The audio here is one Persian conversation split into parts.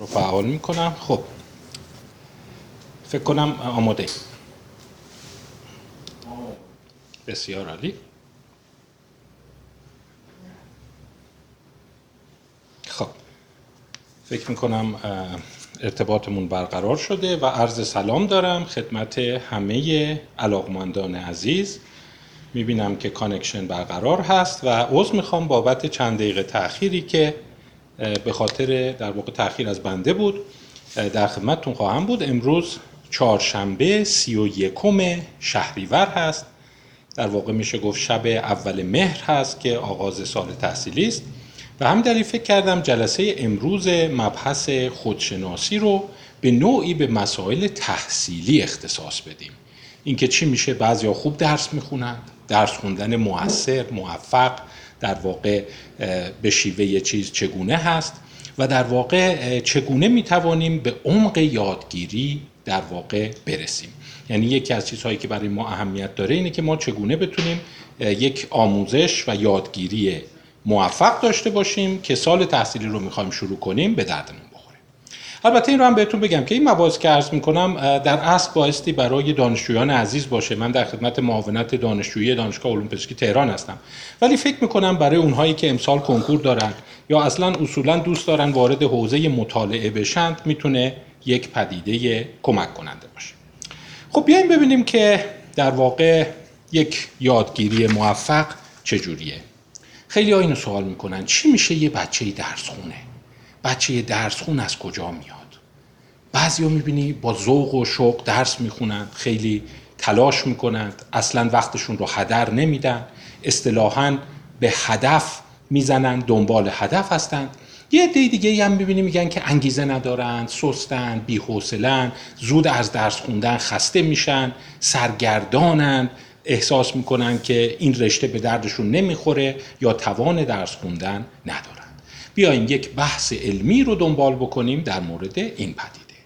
رو فعال می‌کنم. خب. فکر کنم آماده. بسیار عالی. خب. فکر می‌کنم ارتباطمون برقرار شده و عرض سلام دارم خدمت همه علاقمندان عزیز. می‌بینم که connection برقرار هست و عذر می‌خوام بابت چند دقیقه تأخیری که به خاطر در واقع تأخیر از بنده بود. در خدمتتون خواهم بود. امروز چهارشنبه سی و یکم شهریور هست. در واقع میشه گفت شب اول مهر هست که آغاز سال تحصیلی است. و همین دلیل فکر کردم جلسه امروز مبحث خودشناسی رو به نوعی به مسائل تحصیلی اختصاص بدیم. اینکه چی میشه؟ بعضیا خوب درس می‌خونند درس خوندن موثر موفق. در واقع به شیوه چیز چگونه هست و در واقع چگونه می‌توانیم به عمق یادگیری در واقع برسیم. یعنی یکی از چیزهایی که برای ما اهمیت داره اینه که ما چگونه بتونیم یک آموزش و یادگیری موفق داشته باشیم که سال تحصیلی رو می‌خوایم شروع کنیم به دردمون. البته این رو هم بهتون بگم که این مباحث که عرض می‌کنم در اصل بایستی برای دانشجویان عزیز باشه. من در خدمت معاونت دانشجویی دانشگاه علوم پزشکی تهران هستم. ولی فکر می‌کنم برای اونهایی که امسال کنکور دارن یا اصلا اصولا دوست دارن وارد حوزه مطالعه بشن می‌تونه یک پدیده کمک کننده باشه. خب بیایم ببینیم که در واقع یک یادگیری موفق چجوریه. خیلی ها اینو سوال می‌کنن. چی میشه یه بچه درس خونه؟ بچه درس خون از کجا میاد؟ بعضی ها می‌بینی با ذوق و شوق درس می‌خونن خیلی تلاش می‌کنند اصلا وقتشون رو هدر نمیدن اصطلاحا به هدف می‌زنن دنبال هدف هستند یه عده دیگه هم می‌بینی میگن که انگیزه ندارن سستن بیحوصلن زود از درس خوندن خسته میشن سرگردانن احساس می‌کنن که این رشته به دردشون نمی‌خوره یا توان درس خوندن ندارن بیایم یک بحث علمی رو دنبال بکنیم در مورد این پدیده.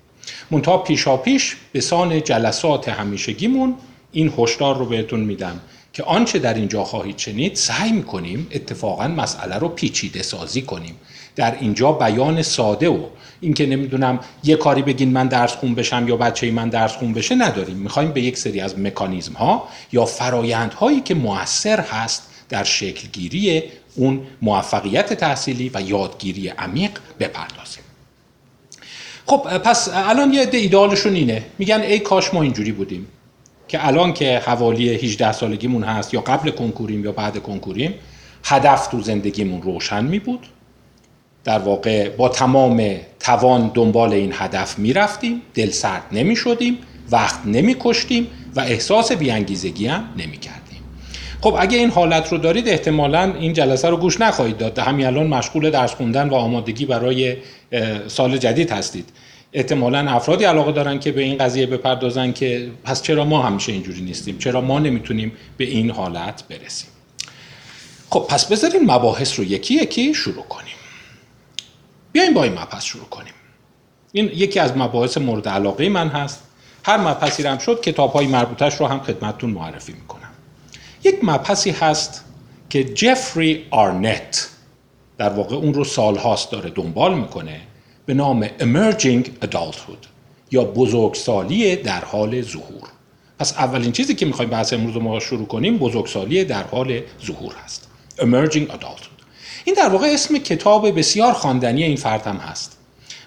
منتها پیشا پیش به سان جلسات همیشگیمون این هشدار رو بهتون میدم که آنچه در اینجا خواهید شنید سعی می‌کنیم اتفاقا مسئله رو پیچیده سازی کنیم. در اینجا بیان ساده و اینکه نمی‌دونم یه کاری بگین من درس خون بشم یا بچه من درس خون بشه نداریم. می‌خوایم به یک سری از مکانیزم ها یا فرایندهایی که موثر هست در شکلگیری اون موفقیت تحصیلی و یادگیری عمیق بپردازیم. خب پس الان یه عده ایدالشون اینه. میگن ای کاش ما اینجوری بودیم که الان که حوالی 18 سالگیمون هست یا قبل کنکوریم یا بعد کنکوریم هدف تو زندگیمون روشن می بود در واقع با تمام توان دنبال این هدف می رفتیم دل سرد نمی شدیم وقت نمی کشتیم و احساس بیانگیزگی هم نمی کردیم خب اگه این حالت رو دارید احتمالا این جلسه رو گوش نخواهید داد. همین الان مشغول درس خوندن و آمادگی برای سال جدید هستید. احتمالا افرادی علاقه دارن که به این قضیه بپردازن که پس چرا ما همیشه اینجوری نیستیم؟ چرا ما نمی‌تونیم به این حالت برسیم؟ خب پس بذارین مباحث رو یکی یکی شروع کنیم. بیایم با این مبحث شروع کنیم. این یکی از مباحث مورد علاقه من هست. هر مبحثی هم شد کتاب های مربوطش رو هم خدمتتون معرفی می‌کنم. یک مبحثی هست که جفری آرنت در واقع اون رو سالهاست داره دنبال می‌کنه به نام Emerging Adulthood یا بزرگسالی در حال ظهور. پس اولین چیزی که می‌خوایم بحث امروز ما شروع کنیم بزرگسالی در حال ظهور هست. Emerging Adulthood. این در واقع اسم کتاب بسیار خواندنی این فرد هم هست.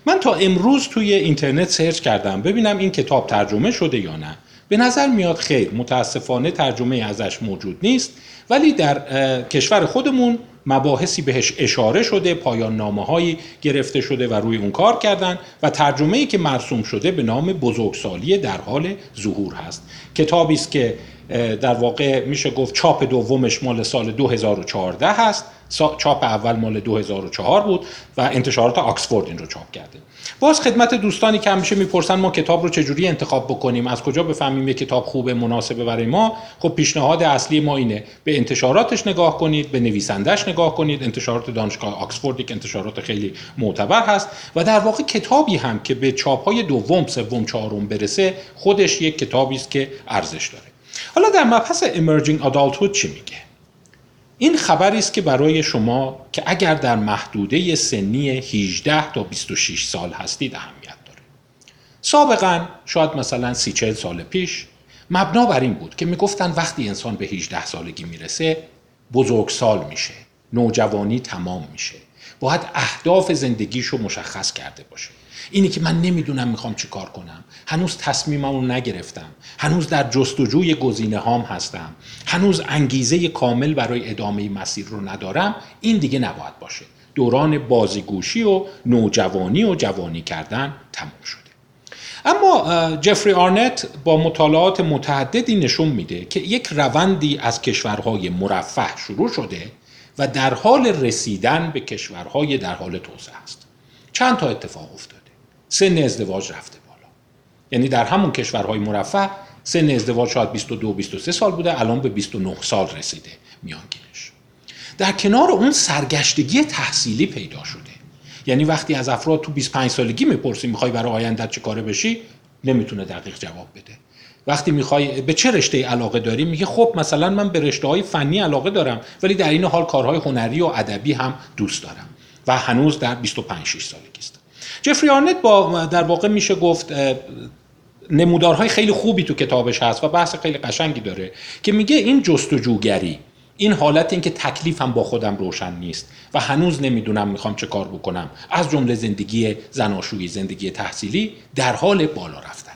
من تا امروز توی اینترنت سرچ کردم ببینم این کتاب ترجمه شده یا نه. به نظر میاد خیر متاسفانه ترجمه ازش موجود نیست ولی در کشور خودمون مباحثی بهش اشاره شده پایان نامه هایی گرفته شده و روی اون کار کردن و ترجمه ای که مرسوم شده به نام بزرگسالی در حال ظهور هست. کتابی است که در واقع میشه گفت چاپ دومش مال سال 2014 هست. چاپ اول مال 2004 بود و انتشارات آکسفورد این رو چاپ کرده. باز خدمت دوستانی که همیشه می‌پرسن ما کتاب رو چجوری انتخاب بکنیم؟ از کجا بفهمیم یک کتاب خوبه مناسبه برای ما؟ خب پیشنهاد اصلی ما اینه. به انتشاراتش نگاه کنید به نویسندش نگاه کنید. انتشارات دانشگاه آکسفورد یک انتشارات خیلی معتبر هست. و در واقع کتابی هم که به چاپ های دوم سوم چهارم برسه خودش یک کتابی است که ارزش داره. حالا در مبحث Emerging Adulthood چی میگه؟ این خبری است که برای شما که اگر در محدوده سنی 18 تا 26 سال هستید اهمیت داره. سابقا شاید مثلا 30 40 سال پیش مبنا بر این بود که می‌گفتن وقتی انسان به 18 سالگی می‌رسه بزرگسال میشه نوجوانی تمام میشه باید اهداف زندگیشو مشخص کرده باشه. اینی که من نمی‌دونم می‌خوام چی کار کنم. هنوز تصمیمم رو نگرفتم. هنوز در جستجوی گزینه هام هستم. هنوز انگیزه کامل برای ادامه مسیر رو ندارم. این دیگه نباید باشه. دوران بازیگوشی و نوجوانی و جوانی کردن تموم شده. اما جفری آرنت با مطالعات متعددی نشون میده که یک روندی از کشورهای مرفه شروع شده و در حال رسیدن به کشورهای در حال توسعه است. چند تا اتفاق افتاده سن ازدواج رفته بالا. یعنی در همون کشورهای مرفه سن ازدواج شاید 22 23 سال بوده الان به 29 سال رسیده میانگینش. در کنار اون سرگشتگی تحصیلی پیدا شده. یعنی وقتی از افراد تو 25 سالگی می‌پرسی می‌خوای برای آیندت چه کاره بشی نمی‌تونه دقیق جواب بده. وقتی می‌خوای به چه رشته علاقه داری میگه خب مثلا من به رشته های فنی علاقه دارم ولی در این حال کارهای هنری و ادبی هم دوست دارم. و هنوز در 25 6 سالگی است. جفری آرنت با در واقع میشه گفت نمودارهای خیلی خوبی تو کتابش هست و بحث خیلی قشنگی داره که میگه این جستجوگری این حالت این که تکلیفم با خودم روشن نیست و هنوز نمی‌دونم می‌خوام چه کار بکنم. از جمله زندگی زناشویی زندگی تحصیلی در حال بالا رفتنه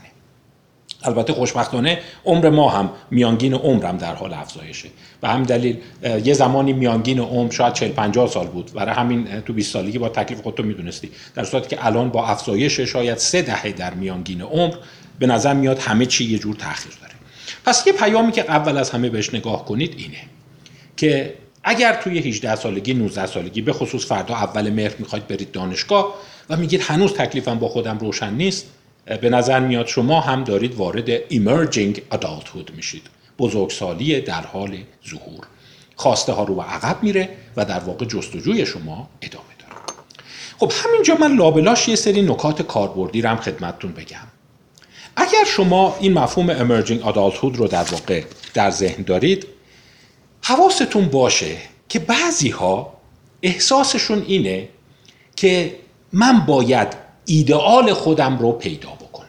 البته خوشبختانه عمر ما هم میانگین عمرم در حال افزایشه. و همین دلیل یه زمانی میانگین عمر شاید 40 50 سال بود. برای همین تو 20 سالگی با تکلیف خودتو می‌دونستی. در صورتی که الان با افزایش شاید سه دهه در میانگین عمر به نظر میاد همه چی یه جور تاخیر داره. پس یه پیامی که اول از همه بهش نگاه کنید اینه که اگر توی 18 سالگی 19 سالگی به خصوص فردا اول مهر می‌خواید برید دانشگاه و میگید هنوز تکلیفم با خودم روشن نیست به نظر میاد شما هم دارید وارد emerging adulthood میشید. بزرگسالی در حال ظهور. خواسته ها رو به عقب میره و در واقع جستجوی شما ادامه داره. خب همینجا من لابلاش یه سری نکات کاربردی رو هم خدمتتون بگم. اگر شما این مفهوم emerging adulthood رو در واقع در ذهن دارید حواستون باشه که بعضی ها احساسشون اینه که من باید ایدئال خودم رو پیدا بکنم.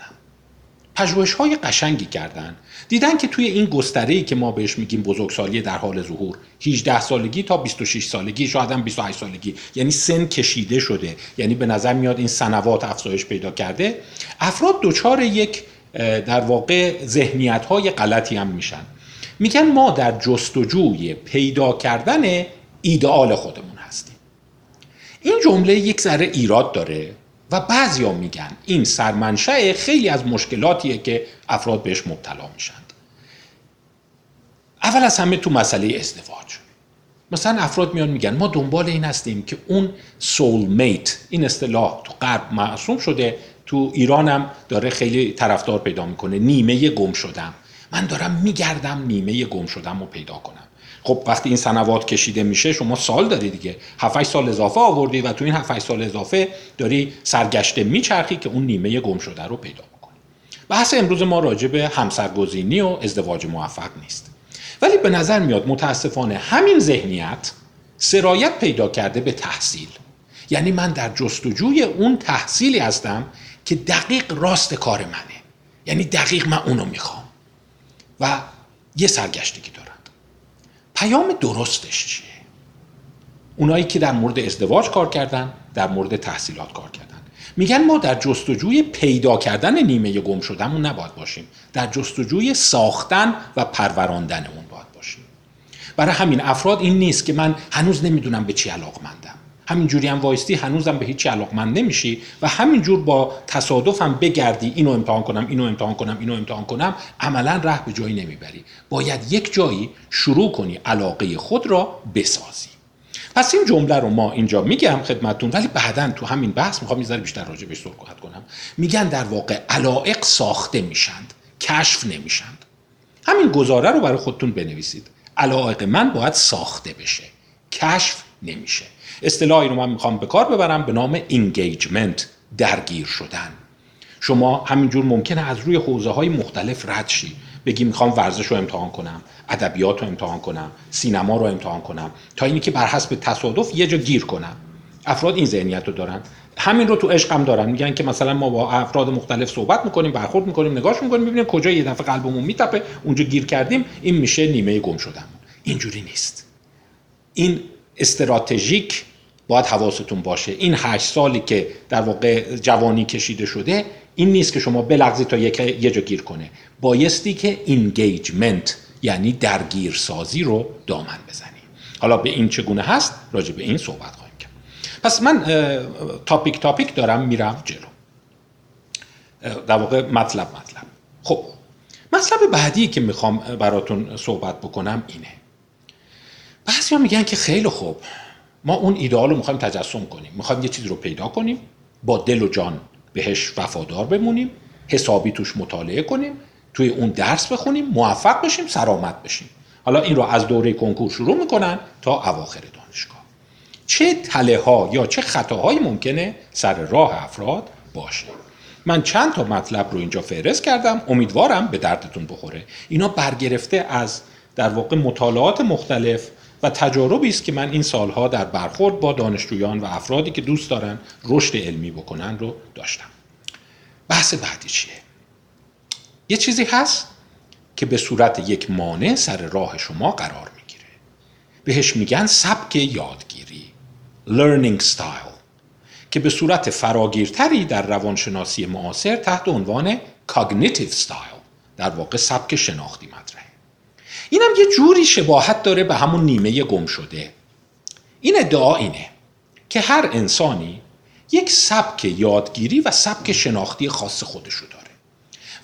پژوهش های قشنگی کردن. دیدن که توی این گستره که ما بهش میگیم بزرگسالی در حال ظهور 18 سالگی تا 26 سالگی شاید هم 28 سالگی یعنی سن کشیده شده یعنی به نظر میاد این سنوات افزایش پیدا کرده افراد دچار یک در واقع ذهنیت های غلطی هم میشن. میگن ما در جستجوی پیدا کردن ایدئال خودمون هستیم. این جمله یک ذره ایراد داره. و بعضیا میگن این سرمنشه خیلی از مشکلاتیه که افراد بهش مبتلا میشند. اول از همه تو مسئله ازدواج. مثلا افراد میان میگن ما دنبال این هستیم که اون سول میت این اصطلاح تو غرب معصوم شده تو ایرانم داره خیلی طرفدار پیدا می‌کنه. نیمه گم شدم. من دارم میگردم نیمه گم شدم رو پیدا کنم. خب وقتی این سنوات کشیده میشه شما سال داری دیگه. 7 سال اضافه آوردی و تو این 7 سال اضافه داری سرگشته میچرخی که اون نیمه گم شده رو پیدا بکنی. بحث امروز ما راجع به همسرگزینی و ازدواج موفق نیست. ولی به نظر میاد متاسفانه همین ذهنیت سرایت پیدا کرده به تحصیل. یعنی من در جستجوی اون تحصیلی هستم که دقیق راست کار منه. یعنی دقیق من اونو می‌خوام. و یه سرگشتگی دارند پیام درستش چیه؟ اونایی که در مورد ازدواج کار کردن در مورد تحصیلات کار کردن. میگن ما در جستجوی پیدا کردن نیمه گم شدهمون نباید باشیم. در جستجوی ساختن و پروراندن اون باید باشیم. برای همین افراد این نیست که من هنوز نمی‌دونم به چی علاقمندم. همینجوری هم وایستی هنوزم به هیچ علاقمند نمیشی و همینجور با تصادفم بگردی اینو امتحان کنم اینو امتحان کنم اینو امتحان کنم عملا ره به جایی نمی‌بری. باید یک جایی شروع کنی علاقه خود را بسازی. پس این جمله رو ما اینجا میگم خدمتتون ولی بعدا تو همین بحث می‌خوام یه بیشتر راجع بهش صحبت کنم. میگن در واقع علائق ساخته میشند کشف نمیشند. همین گزاره رو برای خودتون بنویسید. علائق من باید ساخته بشه کشف نمیشه. اصطلاحی رو من می‌خوام به کار ببرم به نام انگیجمنت درگیر شدن. شما همینجور ممکنه از روی حوزه های مختلف رد شی. بگی می‌خوام ورزش رو امتحان کنم ادبیات رو امتحان کنم سینما رو امتحان کنم تا اینی که بر حسب تصادف یه جا گیر کنم. افراد این ذهنیت رو دارن. همین رو تو عشق هم دارن. میگن که مثلا ما با افراد مختلف صحبت می‌کنیم برخورد می‌کنیم نگاش می‌کنیم ببینیم کجا یه دفعه قلبمون میتپه اونجا گیر کردیم این میشه نیمه گم شدن اینجوری نیست. این استراتژیک باید حواستون باشه. این هشت سالی که در واقع جوانی کشیده شده این نیست که شما بلغزی تا یه جا گیر کنه. بایستی که engagement یعنی درگیرسازی رو دامن بزنی. حالا این چگونه هست؟ راجع به این صحبت خواهیم کرد. پس من topic topic دارم میرم جلو. در واقع مطلب مطلب. خب مطلب بعدی که می‌خوام براتون صحبت بکنم اینه. بعضی میگن که خیلی خوب. ما اون ایدئال رو می‌خوایم تجسم کنیم. می‌خوایم یه چیزی رو پیدا کنیم با دل و جان بهش وفادار بمونیم حسابی توش مطالعه کنیم توی اون درس بخونیم موفق بشیم سرامت بشیم. حالا این رو از دوره کنکور شروع می‌کنن تا اواخر دانشگاه. چه تله ها یا چه خطاهایی ممکنه سر راه افراد باشه؟ من چند تا مطلب رو اینجا فهرست کردم امیدوارم به دردتون بخوره. اینا برگرفته از در واقع مطالعات مختلف و تجاربی است که من این سالها در برخورد با دانشجویان و افرادی که دوست دارن رشد علمی بکنن رو داشتم. بحث بعدی چیه؟ یه چیزی هست که به صورت یک مانع سر راه شما قرار می‌گیره. بهش میگن سبک یادگیری learning style که به صورت فراگیرتری در روانشناسی معاصر تحت عنوان cognitive style در واقع سبک شناختی مطرحه اینم یه جوری شباهت داره به همون نیمه گم شده. این ادعا اینه که هر انسانی یک سبک یادگیری و سبک شناختی خاص خودشو داره.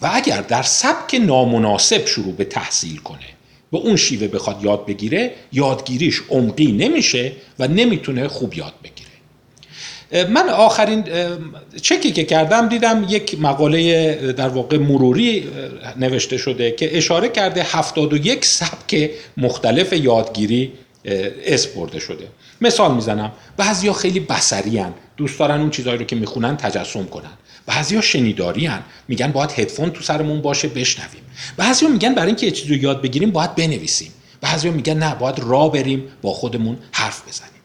و اگر در سبک نامناسب شروع به تحصیل کنه به اون شیوه بخواد یاد بگیره یادگیریش عمقی نمیشه و نمی‌تونه خوب یاد بگیره. من آخرین چکی که کردم دیدم یک مقاله در واقع مروری نوشته شده که اشاره کرده 71 سبک مختلف یادگیری اسم برده شده مثال می‌زنم بعضیا خیلی بسری هن. دوست دارن اون چیزهایی رو که می‌خونن تجسم کنن بعضیا شنیداری هن. میگن باید هدفون تو سرمون باشه بشنویم بعضیا میگن برای اینکه چیزی رو یاد بگیریم باید بنویسیم بعضیا میگن نه باید را بریم با خودمون حرف بزنیم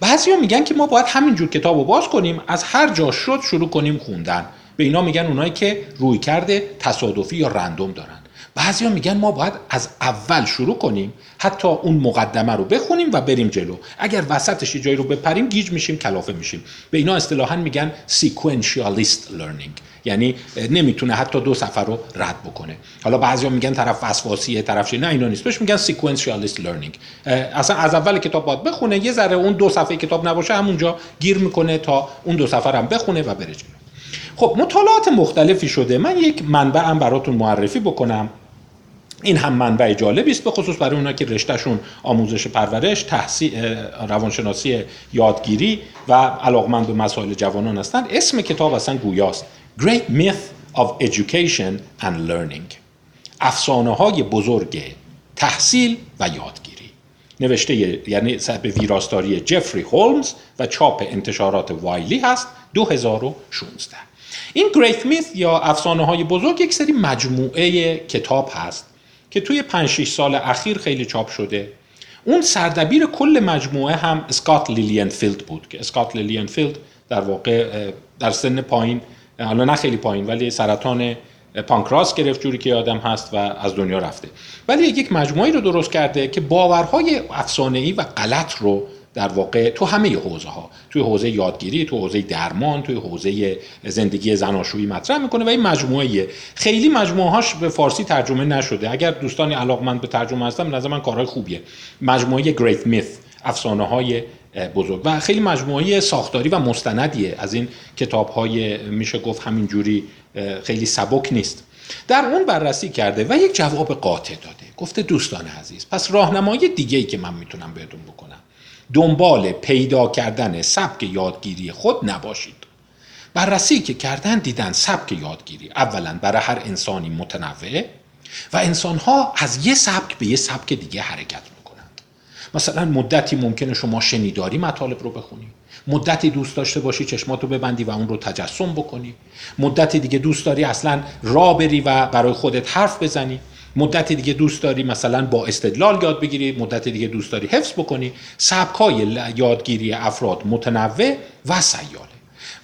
بعضیا میگن که ما باید همینجور کتاب رو باز کنیم از هر جا شد شروع کنیم خوندن. به اینا میگن اونایی که روی کرده تصادفی یا رندوم دارن. بعضیا میگن ما باید از اول شروع کنیم حتی اون مقدمه رو بخونیم و بریم جلو. اگر وسطش جایی رو بپریم گیج میشیم کلافه میشیم. به اینا اصطلاحا میگن sequentialist learning. یعنی نمی‌تونه حتی دو سفر رو رد بکنه. حالا بعضیا میگن طرف وسواسیه طرف نه اینا نیست. بهش میگن sequentialist learning. اصلا از اول کتاب باید بخونه یه ذره اون دو صفحه کتاب نباشه همونجا گیر می‌کنه تا اون دو سفر هم بخونه و بره جلو. خب مطالعات مختلفی شده. من یک منبع هم براتون معرفی بکنم. این هم منبع جالبی است به خصوص برای اونا که رشتهشون آموزش پرورش تحصیل روانشناسی یادگیری و علاقمند به مسائل جوانان هستند. اسم کتاب اصلا گویاست. Great Myth of Education and Learning. افسانه های بزرگ تحصیل و یادگیری. نوشته یعنی به ویراستاری جفری هولمز و چاپ انتشارات Wiley هست 2016 این Great Myths یا افسانه های بزرگ یک سری مجموعه کتاب هست. که توی 5 6 سال اخیر خیلی چاپ شده. اون سردبیر کل مجموعه هم Scott Lilienfeld بود که Scott Lilienfeld در واقع در سن پایین حالا نه خیلی پایین ولی سرطان پانکراس گرفت جوون که آدم هست و از دنیا رفته. ولی یک مجموعه رو درست کرده که باورهای افسانه‌ای و غلط رو در واقع تو همه حوزه ها توی حوزه یادگیری تو حوزه درمان توی حوزه زندگی زناشویی مطرح می‌کنه و این مجموعه خیلی مجموعه هاش به فارسی ترجمه نشده. اگر دوستانی علاقمند به ترجمه هستن نظر من کارهای خوبیه. مجموعه گریت میث افسانه های بزرگ. و خیلی مجموعه ساختاری و مستندیه. از این کتاب های میشه گفت همین جوری خیلی سبک نیست. در اون بررسی کرده و یک جواب قاطع داده. گفته دوستان عزیز پس راهنمایی دیگه ای که من می‌تونم بهتون بکنم. دنبال پیدا کردن سبک یادگیری خود نباشید. بررسی که کردن دیدن سبک یادگیری اولا برای هر انسانی متنوع و انسانها از یه سبک به یه سبک دیگه حرکت می‌کنند. مثلا مدتی ممکنه شما شنیداری مطالب رو بخونی. مدتی دوست داشته باشی چشماتو ببندی و اون رو تجسم بکنی. مدتی دیگه دوست داری اصلا را بری و برای خودت حرف بزنی. مدت دیگه دوست داری مثلا با استدلال یاد بگیری مدت دیگه دوست داری حفظ بکنی سبکای یادگیری افراد متنوع و سیاله.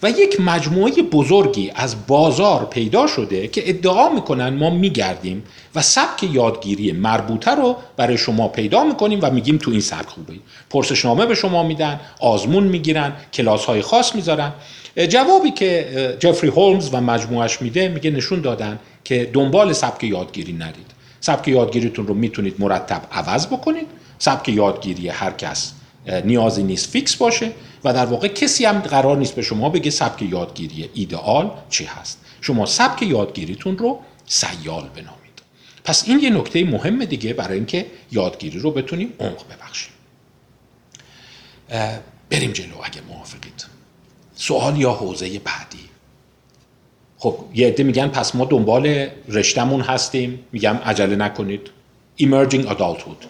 و یک مجموعه بزرگی از بازار پیدا شده که ادعا می‌کنن ما میگردیم و سبک یادگیری مربوطه رو برای شما پیدا می‌کنیم و میگیم تو این سبک خوبه. پرسشنامه به شما میدن آزمون می‌گیرن کلاس های خاص می‌ذارن. جوابی که جفری هولمز و مجموعش میده میگه نشون دادن که دنبال سبک یادگیری نرید. سبک یادگیریتون رو می‌تونید مرتب عوض بکنید. سبک یادگیری هر کس نیازی نیست فیکس باشه و در واقع کسی هم قرار نیست به شما بگه سبک یادگیری ایدئال چی هست. شما سبک یادگیریتون رو سیال بنامید. پس این یه نکته مهم دیگه برای اینکه یادگیری رو بتونیم عمق ببخشیم. بریم جلو اگه موافقید. سوال یا حوزه بعدی؟ خب یه عده میگن پس ما دنبال رشتمون هستیم. میگم عجله نکنید. Emerging adulthood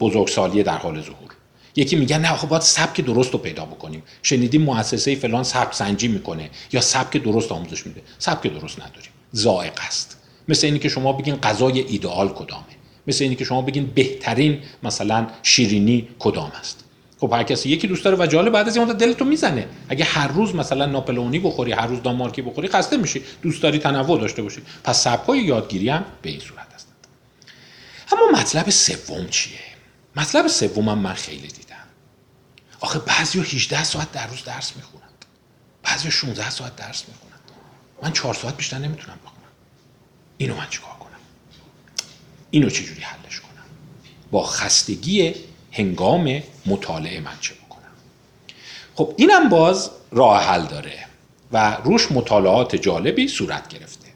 بزرگسالی در حال ظهور. یکی میگن نه خب باید سبک درست رو پیدا بکنیم. شنیدیم مؤسسه فلان سبک سنجی می‌کنه یا سبک درست آموزش میده. سبک درست نداریم. زائق است. مثل اینی که شما بگین غذای ایدئال کدامه. مثل اینی که شما بگین بهترین مثلا شیرینی کدام است. خب هر کسی یکی دوست داره و جالب بعد از این دلتو می‌زنه. اگه هر روز مثلا ناپلئونی بخوری هر روز دانمارکی بخوری خسته میشی. دوست داری تنوع داشته باشی. پس سبکای یادگیری هم به این صورت هستند اما مطلب سوم چیه؟ مطلب سومم من خیلی دیدم. آخه بعضی 18 ساعت در روز درس می‌خونند بعضی 16 ساعت درس می‌خونند من 4 ساعت بیشتر نمی‌تونم بخونم. اینو من چیکار کنم؟ اینو چجوری حلش کنم؟ با خستگی هنگام مطالعه من چه بکنم. خب اینم باز راه حل داره و روش مطالعات جالبی صورت گرفته.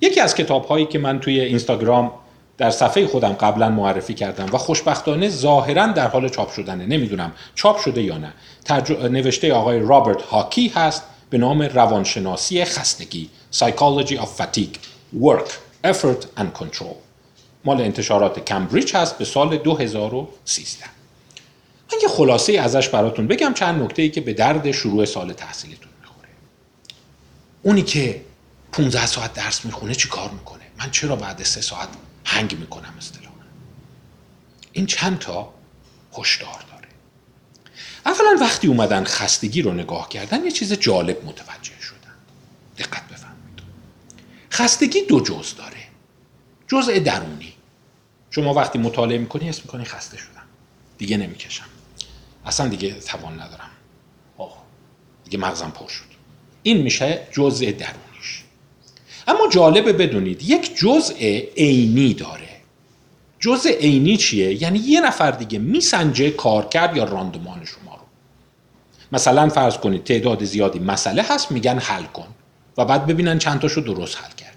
یکی از کتاب هایی که من توی اینستاگرام در صفحه خودم قبلا معرفی کردم و خوشبختانه ظاهرا در حال چاپ شدنه نمی‌دونم چاپ شده یا نه. نوشته آقای رابرت هاکی هست به نام روانشناسی خستگی Psychology of Fatigue Work, Effort and Control. مال انتشارات کمبریج هست به سال 2013 من یه خلاصه ازش براتون بگم چند نکته ای که به درد شروع سال تحصیلیتون می‌خوره. اونی که 15 ساعت درس می‌خونه چی کار می‌کنه؟ من چرا بعد سه ساعت هنگ می‌کنم اصطلاحا؟ این چند تا هشدار داره. اولا وقتی اومدن خستگی رو نگاه کردن یه چیز جالب متوجه شدن. دقت بفرمایید. خستگی دو جز داره. جزء درونی. شما وقتی مطالعه می‌کنی اسم می‌کنی خسته شدم. دیگه نمی‌کشم. اصلا دیگه توان ندارم. آه دیگه مغزم پر شد. این میشه جزء درونیش. اما جالبه بدونید یک جزء عینی داره. جزء عینی چیه؟ یعنی یه نفر دیگه میسنجه کارکرد یا راندمان شما رو. مثلا فرض کنید تعداد زیادی مسئله هست میگن حل کن و بعد ببینن چند تاشو درست حل کرد.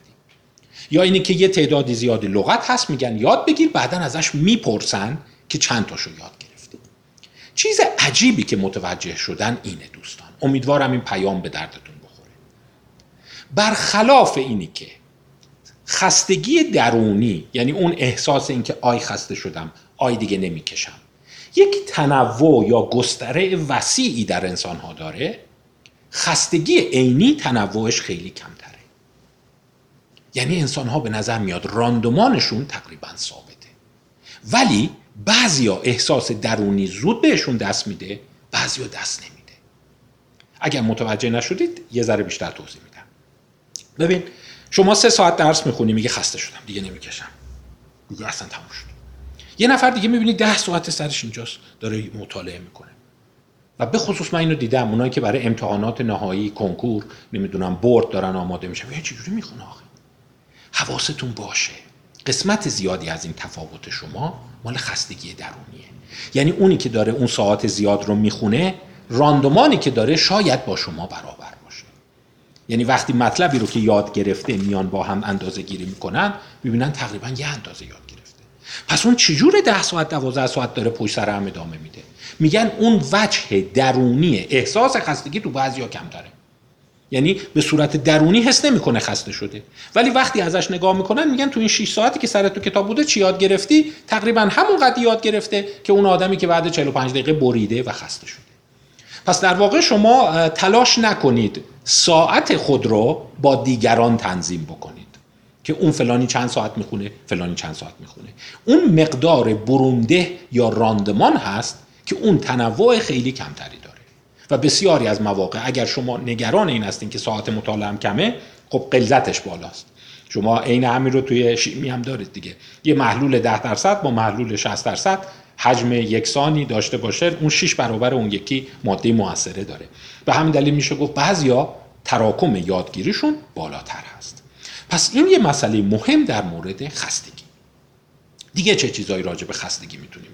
یا اینی که یه تعدادی زیادی لغت هست میگن یاد بگیر بعدا ازش می‌پرسن که چند تاشو یاد گرفتی. چیز عجیبی که متوجه شدن اینه دوستان. امیدوارم این پیام به دردتون بخوره. برخلاف اینی که خستگی درونی یعنی اون احساس اینکه آی خسته شدم آی دیگه نمی‌کشم. یک تنوع یا گستره وسیعی در انسان ها داره. خستگی عینی تنوعش خیلی کمتر یعنی انسان ها به نظر میاد راندمانشون تقریبا ثابته. ولی بعضیا احساس درونی زود بهشون دست میده بعضیا دست نمیده. اگر متوجه نشدید یه ذره بیشتر توضیح میدم. ببین شما سه ساعت درس می‌خونی میگه خسته شدم دیگه نمی‌کشم. میگه اصلا تموم شد. یه نفر دیگه می‌بینی ده ساعت سرش اینجاست داره مطالعه می‌کنه. و به خصوص من اینو دیدم اونایی که برای امتحانات نهایی کنکور نمی‌دونم برد دارن آماده میشن. یه چجوری می‌خونه آخه؟ حواستون باشه. قسمت زیادی از این تفاوت شما مال خستگی درونیه. یعنی اونی که داره اون ساعت زیاد رو می‌خونه راندمانی که داره شاید با شما برابر باشه. یعنی وقتی مطلبی رو که یاد گرفته میان با هم اندازه گیری می‌کنن ببینن تقریبا یه اندازه یاد گرفته. پس اون چجور ده ساعت دوازده ساعت داره پشت سر هم ادامه میده؟ میگن اون وجه درونی احساس خستگی تو بعضیا کمتره. یعنی به صورت درونی حس نمی‌کنه خسته شده. ولی وقتی ازش نگاه می‌کنن میگن تو این 6 ساعتی که سر تو کتاب بوده چی یاد گرفتی؟ تقریبا همون قد یاد گرفته که اون آدمی که بعد 45 دقیقه بریده و خسته شده. پس در واقع شما تلاش نکنید ساعت خود رو با دیگران تنظیم بکنید. که اون فلانی چند ساعت می‌خونه فلانی چند ساعت می‌خونه. اون مقدار برونده یا راندمان هست که اون تنوع خیلی کمتری. و بسیاری از مواقع اگر شما نگران این هستین که ساعت مطالعه هم کمه خب قلزتش بالاست. شما عین همین رو توی شیمی هم دارید دیگه. یه محلول 10 درصد با محلول 60 درصد حجم یکسانی داشته باشه اون 6 برابر اون یکی ماده موثره داره. به همین دلیل میشه گفت بعضیا تراکم یادگیریشون بالاتر هست. پس این یه مسئله مهم در مورد خستگی. دیگه چه چیزایی راجع به خستگی می‌تونیم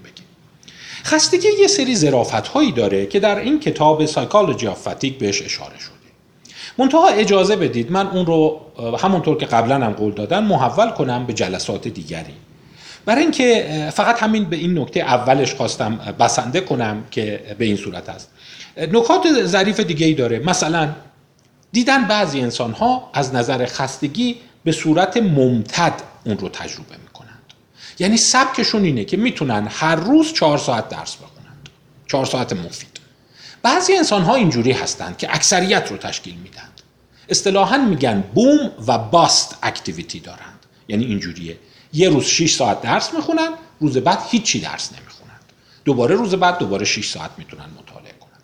خستگی یه سری ظرافت هایی داره که در این کتاب سایکولوژی آف فتیک بهش اشاره شده. منتها اجازه بدید من اون رو همونطور که قبلا هم قول دادن محول کنم به جلسات دیگری. برای اینکه فقط همین به این نکته اولش خواستم بسنده کنم که به این صورت است. نکات ظریف دیگه ای داره. مثلا دیدن بعضی انسان ها از نظر خستگی به صورت ممتد اون رو تجربه می‌کنند یعنی سبکشون اینه که می‌تونن هر روز چهار ساعت درس بخونند. چهار ساعت مفید. بعضی انسان ها اینجوری هستند که اکثریت رو تشکیل میدند اصطلاحا میگن بوم و باست اکتیویتی دارند. یعنی اینجوریه. یه روز 6 ساعت درس می‌خونن روز بعد هیچی درس نمی‌خونند دوباره روز بعد دوباره 6 ساعت می‌تونن مطالعه کنند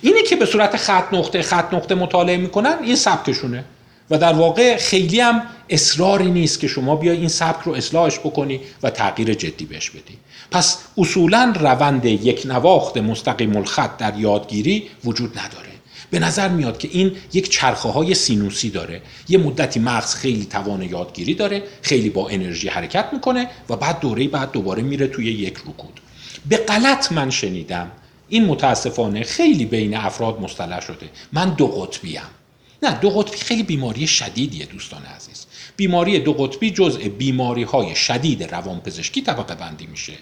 اینی که به صورت خط نقطه خط نقطه مطالعه می‌کنن این سبکشونه. و در واقع خیلی هم اصراری نیست که شما بیای این سبک رو اصلاحش بکنی و تغییر جدی بهش بدی. پس اصولا روند یک نواخت مستقیم الخط در یادگیری وجود نداره. به نظر میاد که این یک چرخه های سینوسی داره. یه مدتی مغز خیلی توان یادگیری داره خیلی با انرژی حرکت می‌کنه و بعد دوره بعد دوباره میره توی یک رکود. به غلط من شنیدم. این متاسفانه خیلی بین افراد مصطلح شده. من دو قطبیم نه دو قطبی خیلی بیماری شدیدیه دوستان عزیز. بیماری دو قطبی جزء بیماری های شدید روانپزشکی طبقه بندی میشه.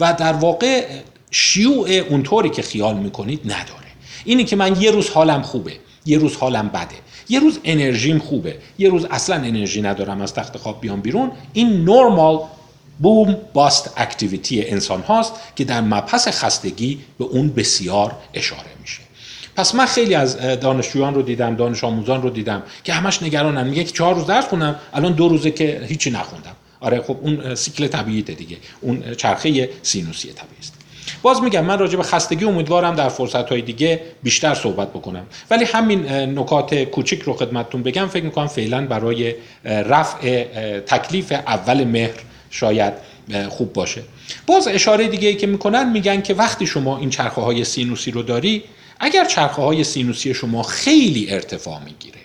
و در واقع شیوع اونطوری که خیال می‌کنید نداره. اینی که من یه روز حالم خوبه یه روز حالم بده یه روز انرژیم خوبه یه روز اصلا انرژی ندارم از تخت خواب بیام بیرون این نورمال بوم باست اکتیویتی انسان هاست که در مبحث خستگی به اون بسیار اشاره میشه. پس من خیلی از دانشجویان رو دیدم دانش آموزان رو دیدم که همش نگرانن. میگه که چهار روز درس خونم الان دو روزه که هیچی نخوندم. آره خب اون سیکل طبیعیه دیگه. اون چرخه سینوسی طبیعی است. باز میگم من راجع به خستگی امیدوارم در فرصت های دیگه بیشتر صحبت بکنم. ولی همین نکات کوچیک رو خدمتتون بگم. فکر می‌کنم فعلا برای رفع تکلیف اول مهر شاید خوب باشه. باز اشاره دیگه ای که می‌کنن میگن که وقتی شما این چرخه های سینوسی رو داری اگر چرخه های سینوسی شما خیلی ارتفاع می‌گیره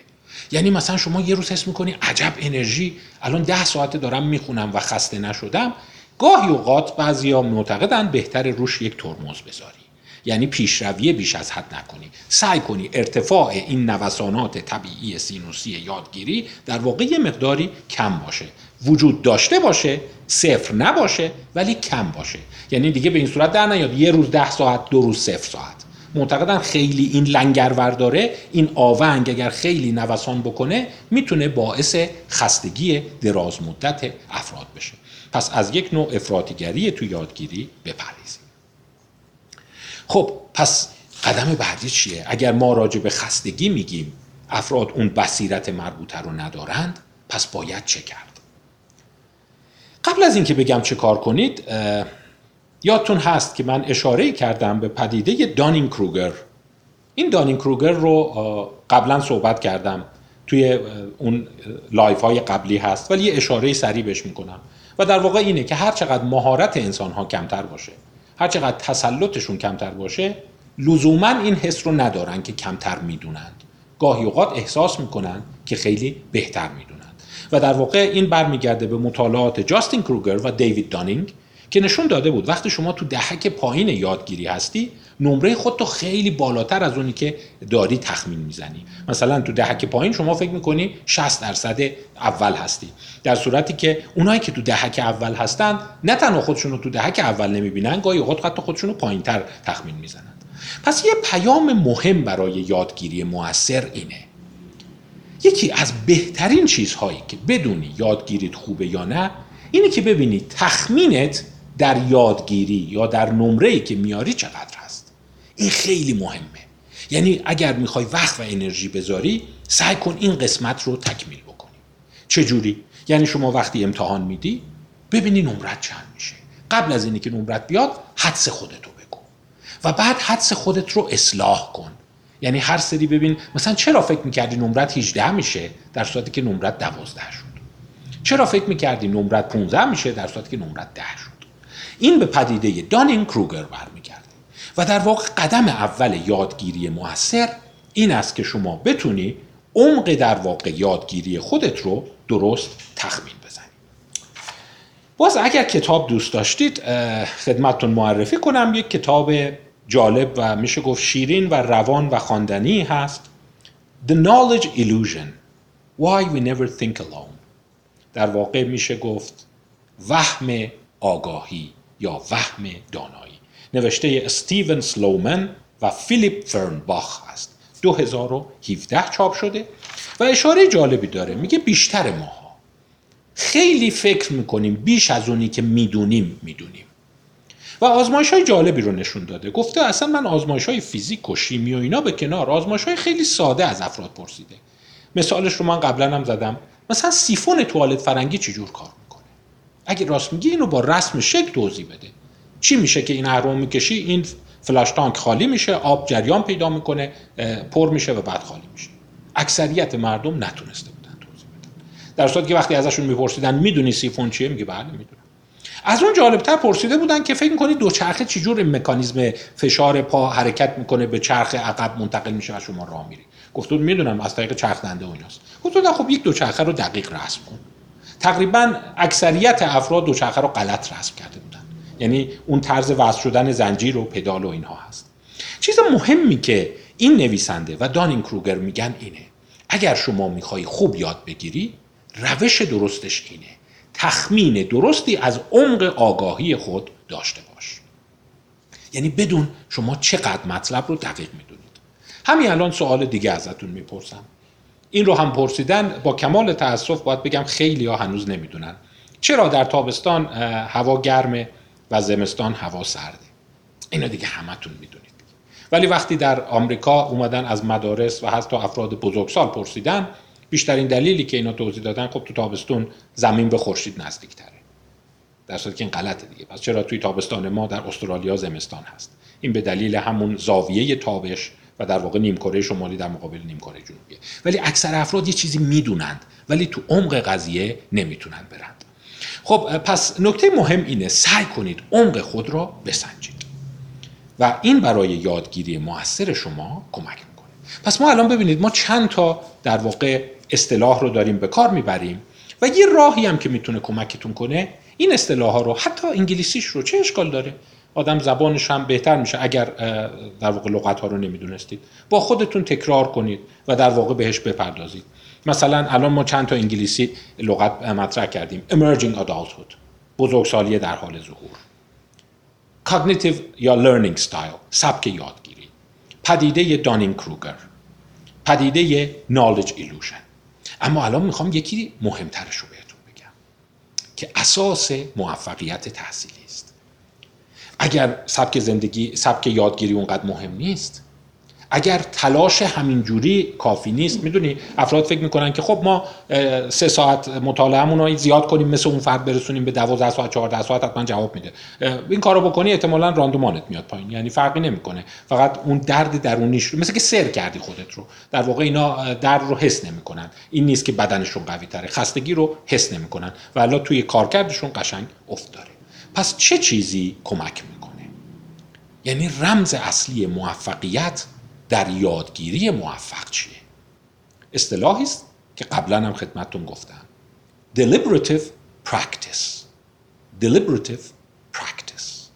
یعنی مثلا شما یه روز حس می‌کنی عجب انرژی الان ده ساعت دارم می‌خونم و خسته نشدم گاهی اوقات بعضیا معتقدن بهتر روش یک ترمز بذاری. یعنی پیشروی بیش از حد نکنی. سعی کنی ارتفاع این نوسانات طبیعی سینوسی یادگیری در واقع یه مقداری کم باشه. وجود داشته باشه صفر نباشه ولی کم باشه. یعنی دیگه به این صورت در نیاد. یه روز ده ساعت دو روز صفر ساعت. معتقدن خیلی این لنگرور داره این آونگ اگر خیلی نوسان بکنه می‌تونه باعث خستگی دراز مدت افراد بشه. پس از یک نوع افراطیگری تو یادگیری بپریزیم خب پس قدم بعدی چیه؟ اگر ما راجع به خستگی میگیم افراد اون بصیرت مربوطه رو ندارند پس باید چه کرد؟ قبل از اینکه بگم چه کار کنید یادتون هست که من اشاره کردم به پدیده دانینگ کروگر این دانینگ کروگر رو قبلا صحبت کردم. توی اون لایو های قبلی هست ولی یه اشاره سریع بهش می‌کنم. و در واقع اینه که هر چقدر مهارت انسان ها کمتر باشه هر چقدر تسلطشون کمتر باشه لزوما این حس رو ندارن که کمتر می‌دونند. گاهی اوقات احساس می‌کنن که خیلی بهتر می‌دونند. و در واقع این برمیگرده به مطالعات جاستین کروگر و دیوید دانینگ. که نشون داده بود وقتی شما تو دهک پایین یادگیری هستی نمره خودتو خیلی بالاتر از اونی که داری تخمین می‌زنی. مثلا تو دهک پایین شما فکر می‌کنی 60 درصد اول هستی. در صورتی که اونایی که تو دهک اول هستن نه تنها خودشون رو تو دهک اول نمی‌بینن گاهی اوقات حتی خودشون رو پایینتر تخمین می‌زنند پس یه پیام مهم برای یادگیری موثر اینه. یکی از بهترین چیزهایی که بدونی یادگیریت خوبه یا نه اینه که ببینی تخمینت در یادگیری یا در نمره که میاری چقدر هست؟ این خیلی مهمه. یعنی اگر می‌خوای وقت و انرژی بذاری سعی کن این قسمت رو تکمیل بکنی. چجوری؟ یعنی شما وقتی امتحان میدی ببینی نمرت چند میشه. قبل از اینی که نمرت بیاد حدس خودتو بگو. و بعد حدس خودت رو اصلاح کن. یعنی هر سری ببین مثلا چرا فکر می‌کردی نمرت 18 میشه؟ در صورتی که نمرت 12 شد. چرا فکر می‌کردی نمرت 15 میشه؟ در صورتی که نمرت 10 شد. این به پدیده دانینگ کروگر برمیگرده. و در واقع قدم اول یادگیری موثر این است که شما بتونی عمق در واقع یادگیری خودت رو درست تخمین بزنی. باز اگر کتاب دوست داشتید خدمتتون معرفی کنم. یک کتاب جالب و میشه گفت شیرین و روان و خواندنی هست. The Knowledge Illusion Why We Never Think Alone. در واقع میشه گفت وهم آگاهی. یا وهم دانایی. نوشته استیون سلومن و فیلیپ فرنباخ هست 2017 چاپ شده و اشاره جالبی داره. میگه بیشتر ماها. خیلی فکر می‌کنیم بیش از اونی که می‌دونیم می‌دونیم. و آزمایش های جالبی رو نشون داده. گفته اصلا من آزمایش های فیزیک و شیمی و اینا به کنار آزمایش های خیلی ساده از افراد پرسیده. مثالش رو من قبلا هم زدم. مثلا سیفون توالت فرنگی چجور کار اگه راست میگی اینو با رسم شکل توضیح بده. چی میشه که این رو می‌کشی؟ این فلاش تانک خالی میشه آب جریان پیدا می‌کنه پر میشه و بعد خالی میشه. اکثریت مردم نتونسته بودن توضیح بدن. در صورتی که وقتی ازشون میپرسیدن می‌دونی سیفون چیه؟ میگه بله می‌دونم. از اون جالبتر پرسیده بودن که فکر می‌کنید دو چرخه چجور مکانیزم فشار پا حرکت می‌کنه به چرخ عقب منتقل میشه و شما راه میری؟ گفتون می‌دونم از طریق چرخ دنده و ایناست گفتون خب یک دو چرخه رو دقیق رسم کن. تقریبا اکثریت افراد دو چرخه رو غلط رسم کرده بودن. یعنی اون طرز وصل شدن زنجیر و پدال و اینها هست. چیز مهمی که این نویسنده و دانین کروگر میگن اینه. اگر شما می‌خوای خوب یاد بگیری روش درستش اینه. تخمین درستی از عمق آگاهی خود داشته باش. یعنی بدون شما چقدر مطلب رو دقیق می‌دونید. همین الان سوال دیگه ازتون می‌پرسم. این رو هم پرسیدن با کمال تاسف باید بگم خیلی ها هنوز نمی‌دونن. چرا در تابستان هوا گرمه و زمستان هوا سرده؟ اینو دیگه همتون می‌دونید. ولی وقتی در آمریکا اومدن از مدارس و حتی افراد بزرگسال پرسیدن بیشترین دلیلی که اینا توضیح دادن خب تو تابستون زمین به خورشید نزدیکتره. در صورتی که این غلطه دیگه. پس چرا توی تابستان ما در استرالیا زمستان هست؟ این به دلیل همون زاویه تابش و در واقع نیمکره شمالی در مقابل نیمکره جنوبیه. ولی اکثر افراد یه چیزی می‌دونند ولی تو عمق قضیه نمی‌تونن برند. خب پس نکته مهم اینه سعی کنید عمق خود را بسنجید. و این برای یادگیری موثر شما کمک می‌کنه. پس ما الان ببینید ما چند تا در واقع اصطلاح رو داریم به کار می‌بریم و یه راهی هم که می‌تونه کمکتون کنه این اصطلاح ها رو حتی انگلیسیش رو چه اشکال داره؟ آدم زبانش هم بهتر میشه. اگر در واقع لغت ها رو نمی‌دونستید. با خودتون تکرار کنید و در واقع بهش بپردازید. مثلا الان ما چند تا انگلیسی لغت مطرح کردیم. Emerging adulthood بزرگسالی در حال ظهور. Cognitive یا learning style سبک یادگیری. پدیده دانینگ کروگر پدیده knowledge illusion. اما الان می‌خوام یکی مهمترش رو بهتون بگم که اساس موفقیت تحصیلی است. اگر سبک زندگی سبک یادگیری اونقدر مهم نیست. اگر تلاش همینجوری کافی نیست می‌دونی افراد فکر می‌کنن که خب ما سه ساعت مطالعهمون رو زیاد کنیم مثل اون فرد برسونیم به 12 ساعت 14 ساعت حتما جواب میده. این کارو بکنی احتمالا راندومانت میاد پایین یعنی فرقی نمی‌کنه. فقط اون درد درونیش رو مثل که سر کردی خودت رو. در واقع اینا درد رو حس نمی‌کنن. این نیست که بدنشون قوی تره خستگی رو حس نمی‌کنن. و توی کارکردشون قشنگ افت داره پس چه چیزی کمک می‌کنه؟ یعنی رمز اصلی موفقیت در یادگیری موفق چیه؟ اصطلاحی است که قبلا هم خدمتتون گفتم. Deliberative practice. Deliberative practice.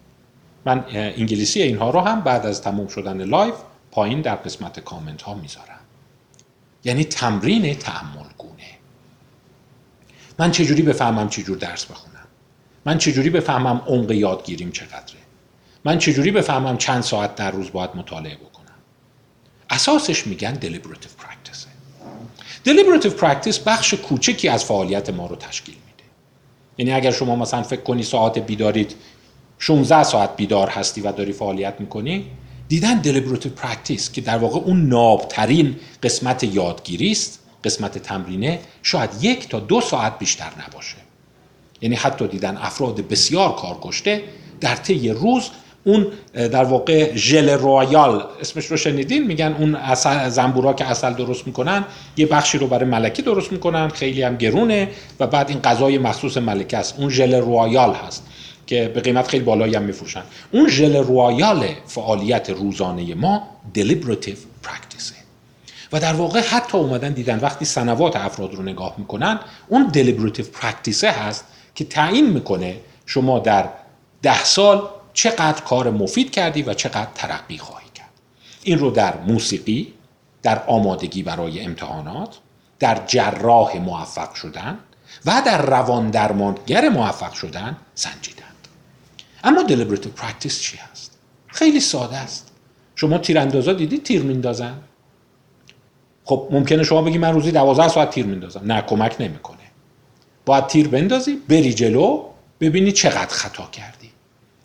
من انگلیسی اینها رو هم بعد از تموم شدن لایو پایین در قسمت کامنت ها می‌ذارم. یعنی تمرین تأمل گونه من چجوری بفهمم چجور درس بخونم؟ من چجوری بفهمم عمق یادگیریم چقدره؟ من چجوری بفهمم چند ساعت در روز باید مطالعه بکنم؟ اساسش میگن deliberative practice. Deliberative practice بخش کوچکی از فعالیت ما رو تشکیل میده. یعنی اگر شما مثلا فکر کنی ساعت بیدارید 16 ساعت بیدار هستی و داری فعالیت می‌کنی دیدن deliberative practice که در واقع اون نابترین قسمت یادگیری است قسمت تمرینه شاید یک تا دو ساعت بیشتر نباشه. یعنی حتی دیدن افراد بسیار کارکشته در طی روز اون در واقع ژل رویال اسمش رو شنیدین؟ میگن اون اصل زنبورا که اصل درست می‌کنن یه بخشی رو برای ملکه درست می‌کنن خیلی هم گرونه و بعد این غذای مخصوص ملکه است. اون ژل رویال هست که به قیمت خیلی بالایی هم میفروشن. اون ژل رویال فعالیت روزانه ما deliberative practice و در واقع حتی اومدن دیدن وقتی سنوات افراد رو نگاه می‌کنن اون deliberative practice هست که تعیین می‌کنه شما در ده سال چقدر کار مفید کردی و چقدر ترقی خواهی کرد. این رو در موسیقی در آمادگی برای امتحانات در جراح موفق شدن و در روان درمانگر موفق شدن سنجیدند. اما deliberative practice چی هست؟ خیلی ساده است. شما تیراندازا دیدی تیر میندازن؟ خب ممکنه شما بگی من روزی 12 ساعت تیر میندازم. نه کمک نمی‌کنه. باید تیر بندازی بری جلو ببینی چقدر خطا کردی.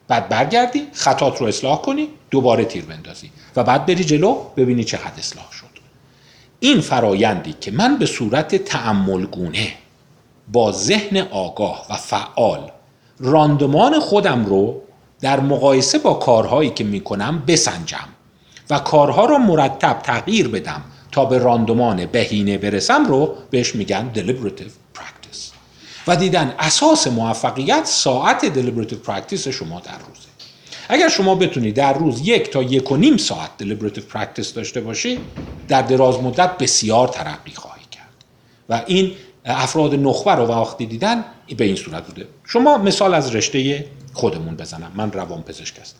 بعد برگردی خطات رو اصلاح کنی دوباره تیر بندازی. و بعد بری جلو ببینی چقدر اصلاح شد. این فرایندی که من به صورت تعملگونه با ذهن آگاه و فعال راندمان خودم رو در مقایسه با کارهایی که می‌کنم بسنجم و کارها رو مرتب تغییر بدم تا به راندمان بهینه برسم رو بهش میگن deliberative و دیدن اساس موفقیت ساعت deliberative practice شما در روزه. اگر شما بتونید در روز یک تا یک و نیم ساعت deliberative practice داشته باشی در دراز مدت بسیار ترقی خواهی کرد. و این افراد نخبه رو وقتی دیدن به این صورت بوده. شما مثال از رشته خودمون بزنم. من روان پزشک هستم.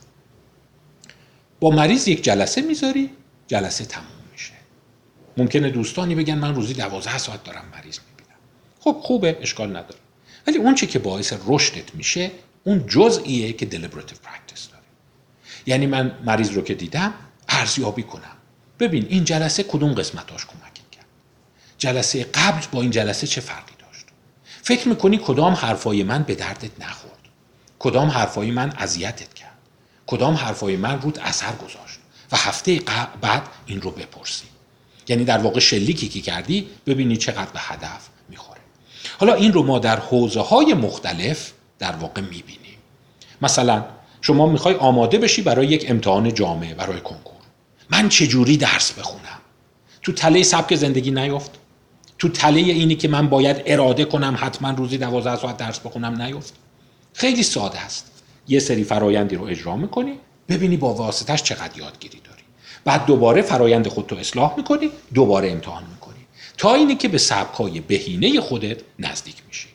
با مریض یک جلسه می‌ذاری جلسه تموم میشه. ممکنه دوستانی بگن من روزی دوازده ساعت دارم مریض می‌بینم خب خوبه اشکال نداره. ولی اون چی که باعث رشدت میشه اون جزئیه که deliberative practice داره. یعنی من مریض رو که دیدم ارزیابی کنم. ببین این جلسه کدوم قسمتاش کمک کرد؟ جلسه قبل با این جلسه چه فرقی داشت؟ فکر می‌کنی کدام حرفای من به دردت نخورد؟ کدام حرفای من اذیتت کرد؟ کدام حرفای من رود اثر گذاشت؟ و هفته بعد این رو بپرسی. یعنی در واقع شلیکی که کردی ببینی چقدر به هدف حالا این رو ما در حوزه های مختلف در واقع می‌بینیم. مثلا شما می‌خوای آماده بشی برای یک امتحان جامعه برای کنکور. من چجوری درس بخونم؟ تو تله سبک زندگی نیفت تو تله اینی که من باید اراده کنم حتما روزی دوازده ساعت درس بخونم نیفت خیلی ساده است. یه سری فرایندی رو اجرا می‌کنی ببینی با واسطش چقدر یادگیری داری. بعد دوباره فرایند خودتو اصلاح می‌کنی دوباره امتحان تا اینی که به سبکای بهینه خودت نزدیک میشی.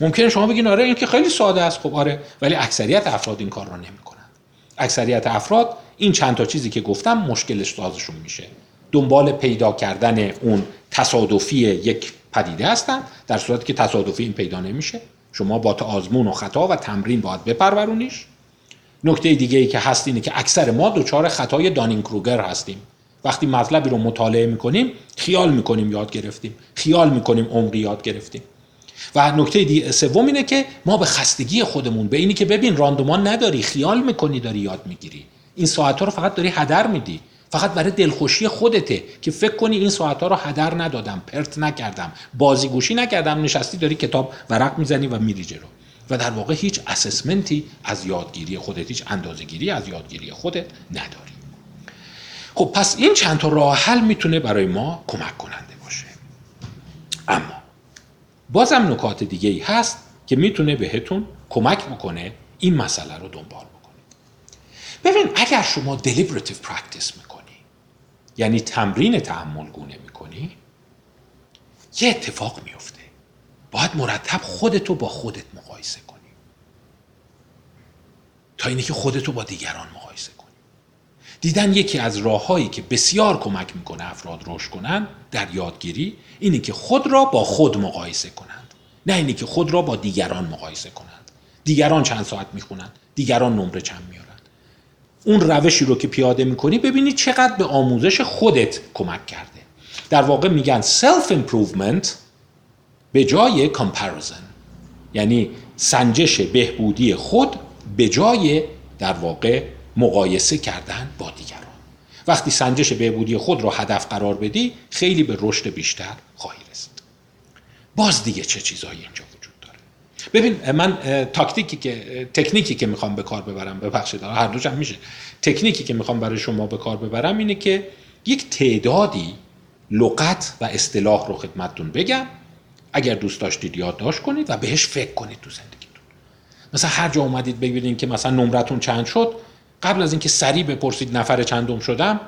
ممکنه شما بگین آره این که خیلی ساده است. خب آره ولی اکثریت افراد این کار رو نمی‌کنن. اکثریت افراد این چند تا چیزی که گفتم مشکلش سازشون میشه. دنبال پیدا کردن اون تصادفی یک پدیده هستن در صورتی که تصادفی این پیدا نمیشه. شما با آزمون و خطا و تمرین باید بپرورونیش. نکته دیگه ای که هست اینه که اکثر ما دچار خطای دانین کروگر هستیم. وقتی مطلبی رو مطالعه می‌کنیم خیال می‌کنیم یاد گرفتیم. خیال می‌کنیم عمقی یاد گرفتیم. و نکته سوم اینه که ما به خستگی خودمون به اینی که ببین راندمان نداری خیال می‌کنی داری یاد می‌گیری. این ساعت ها رو فقط داری هدر میدی. فقط برای دلخوشی خودته که فکر کنی این ساعت ها رو هدر ندادم پرت نکردم بازیگوشی نکردم نشستی داری کتاب ورق می‌زنی و میری جلو. و در واقع هیچ اسسمنتی از یادگیری خودت هیچ اندازهگیری از یادگیری خودت نداری. خب پس این چند تا راه حل می‌تونه برای ما کمک کننده باشه. اما بازم نکات دیگه ای هست که می‌تونه بهتون کمک بکنه این مسئله رو دنبال بکنید ببین اگر شما deliberative practice می‌کنید یعنی تمرین تحمل گونه می‌کنی یه اتفاق میفته باید مرتب خودتو با خودت مقایسه کنی. تا اینه که خودتو با دیگران مقایسه دیدن یکی از راههایی که بسیار کمک می‌کنه افراد رشد کنن در یادگیری اینه که خود را با خود مقایسه کنند. نه اینه که خود را با دیگران مقایسه کنند. دیگران چند ساعت می‌خونند دیگران نمره چند میارن اون روشی رو که پیاده می‌کنی ببینی چقدر به آموزش خودت کمک کرده. در واقع میگن self improvement به جای comparison. یعنی سنجش بهبودی خود به جای در واقع مقایسه کردن با دیگران. وقتی سنجش بهبودی خود رو هدف قرار بدی خیلی به رشد بیشتر خواهی رسید. باز دیگه چه چیزهایی اینجا وجود داره؟ ببین من تاکتیکی که تکنیکی که می‌خوام به کار ببرم ببخشید هر دوش هم میشه. تکنیکی که می‌خوام برای شما به کار ببرم اینه که یک تعدادی لغت و اصطلاح رو خدمتتون بگم. اگر دوست داشتید یادداشت کنید و بهش فکر کنید تو زندگیتون. مثلا هر جا اومدید ببینید که مثلا نمرتون چند شد قبل از اینکه سریع بپرسید نفر چندم شدم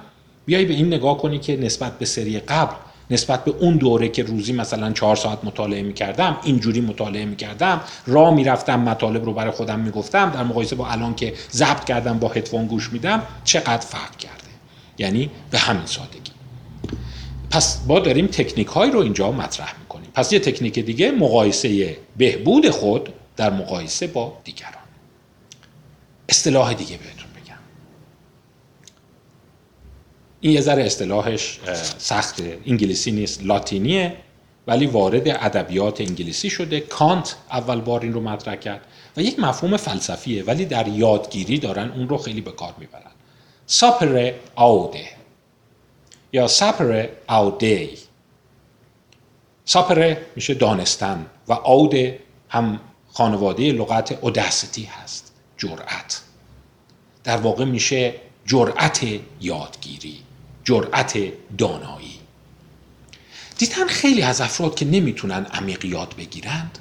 بیایی به این نگاه کنی که نسبت به سری قبل نسبت به اون دوره که روزی مثلا چهار ساعت مطالعه می‌کردم اینجوری مطالعه می‌کردم را می‌رفتم مطالب رو برای خودم می‌گفتم در مقایسه با الان که ضبط کردم با هدفون گوش میدم چقدر فرق کرده؟ یعنی به همین سادگی. پس با داریم تکنیک های رو اینجا مطرح می‌کنیم. پس یه تکنیک دیگه مقایسه بهبود خود در مقایسه با دیگران. اصطلاح دیگه بهتون بگم این یه ذره اصطلاحش سخت انگلیسی نیست لاتینیه ولی وارد ادبیات انگلیسی شده. کانت اول بار این رو مطرح کرد و یک مفهوم فلسفیه ولی در یادگیری دارن اون رو خیلی به کار می‌برن. ساپر آوده. یا ساپر آوده. ساپره میشه دانستن و آوده هم خانواده لغت اوداسیتی هست جرأت. در واقع میشه جرأت یادگیری. جرأت دانایی. دیدن خیلی از افراد که نمی‌تونن عمیق یاد بگیرند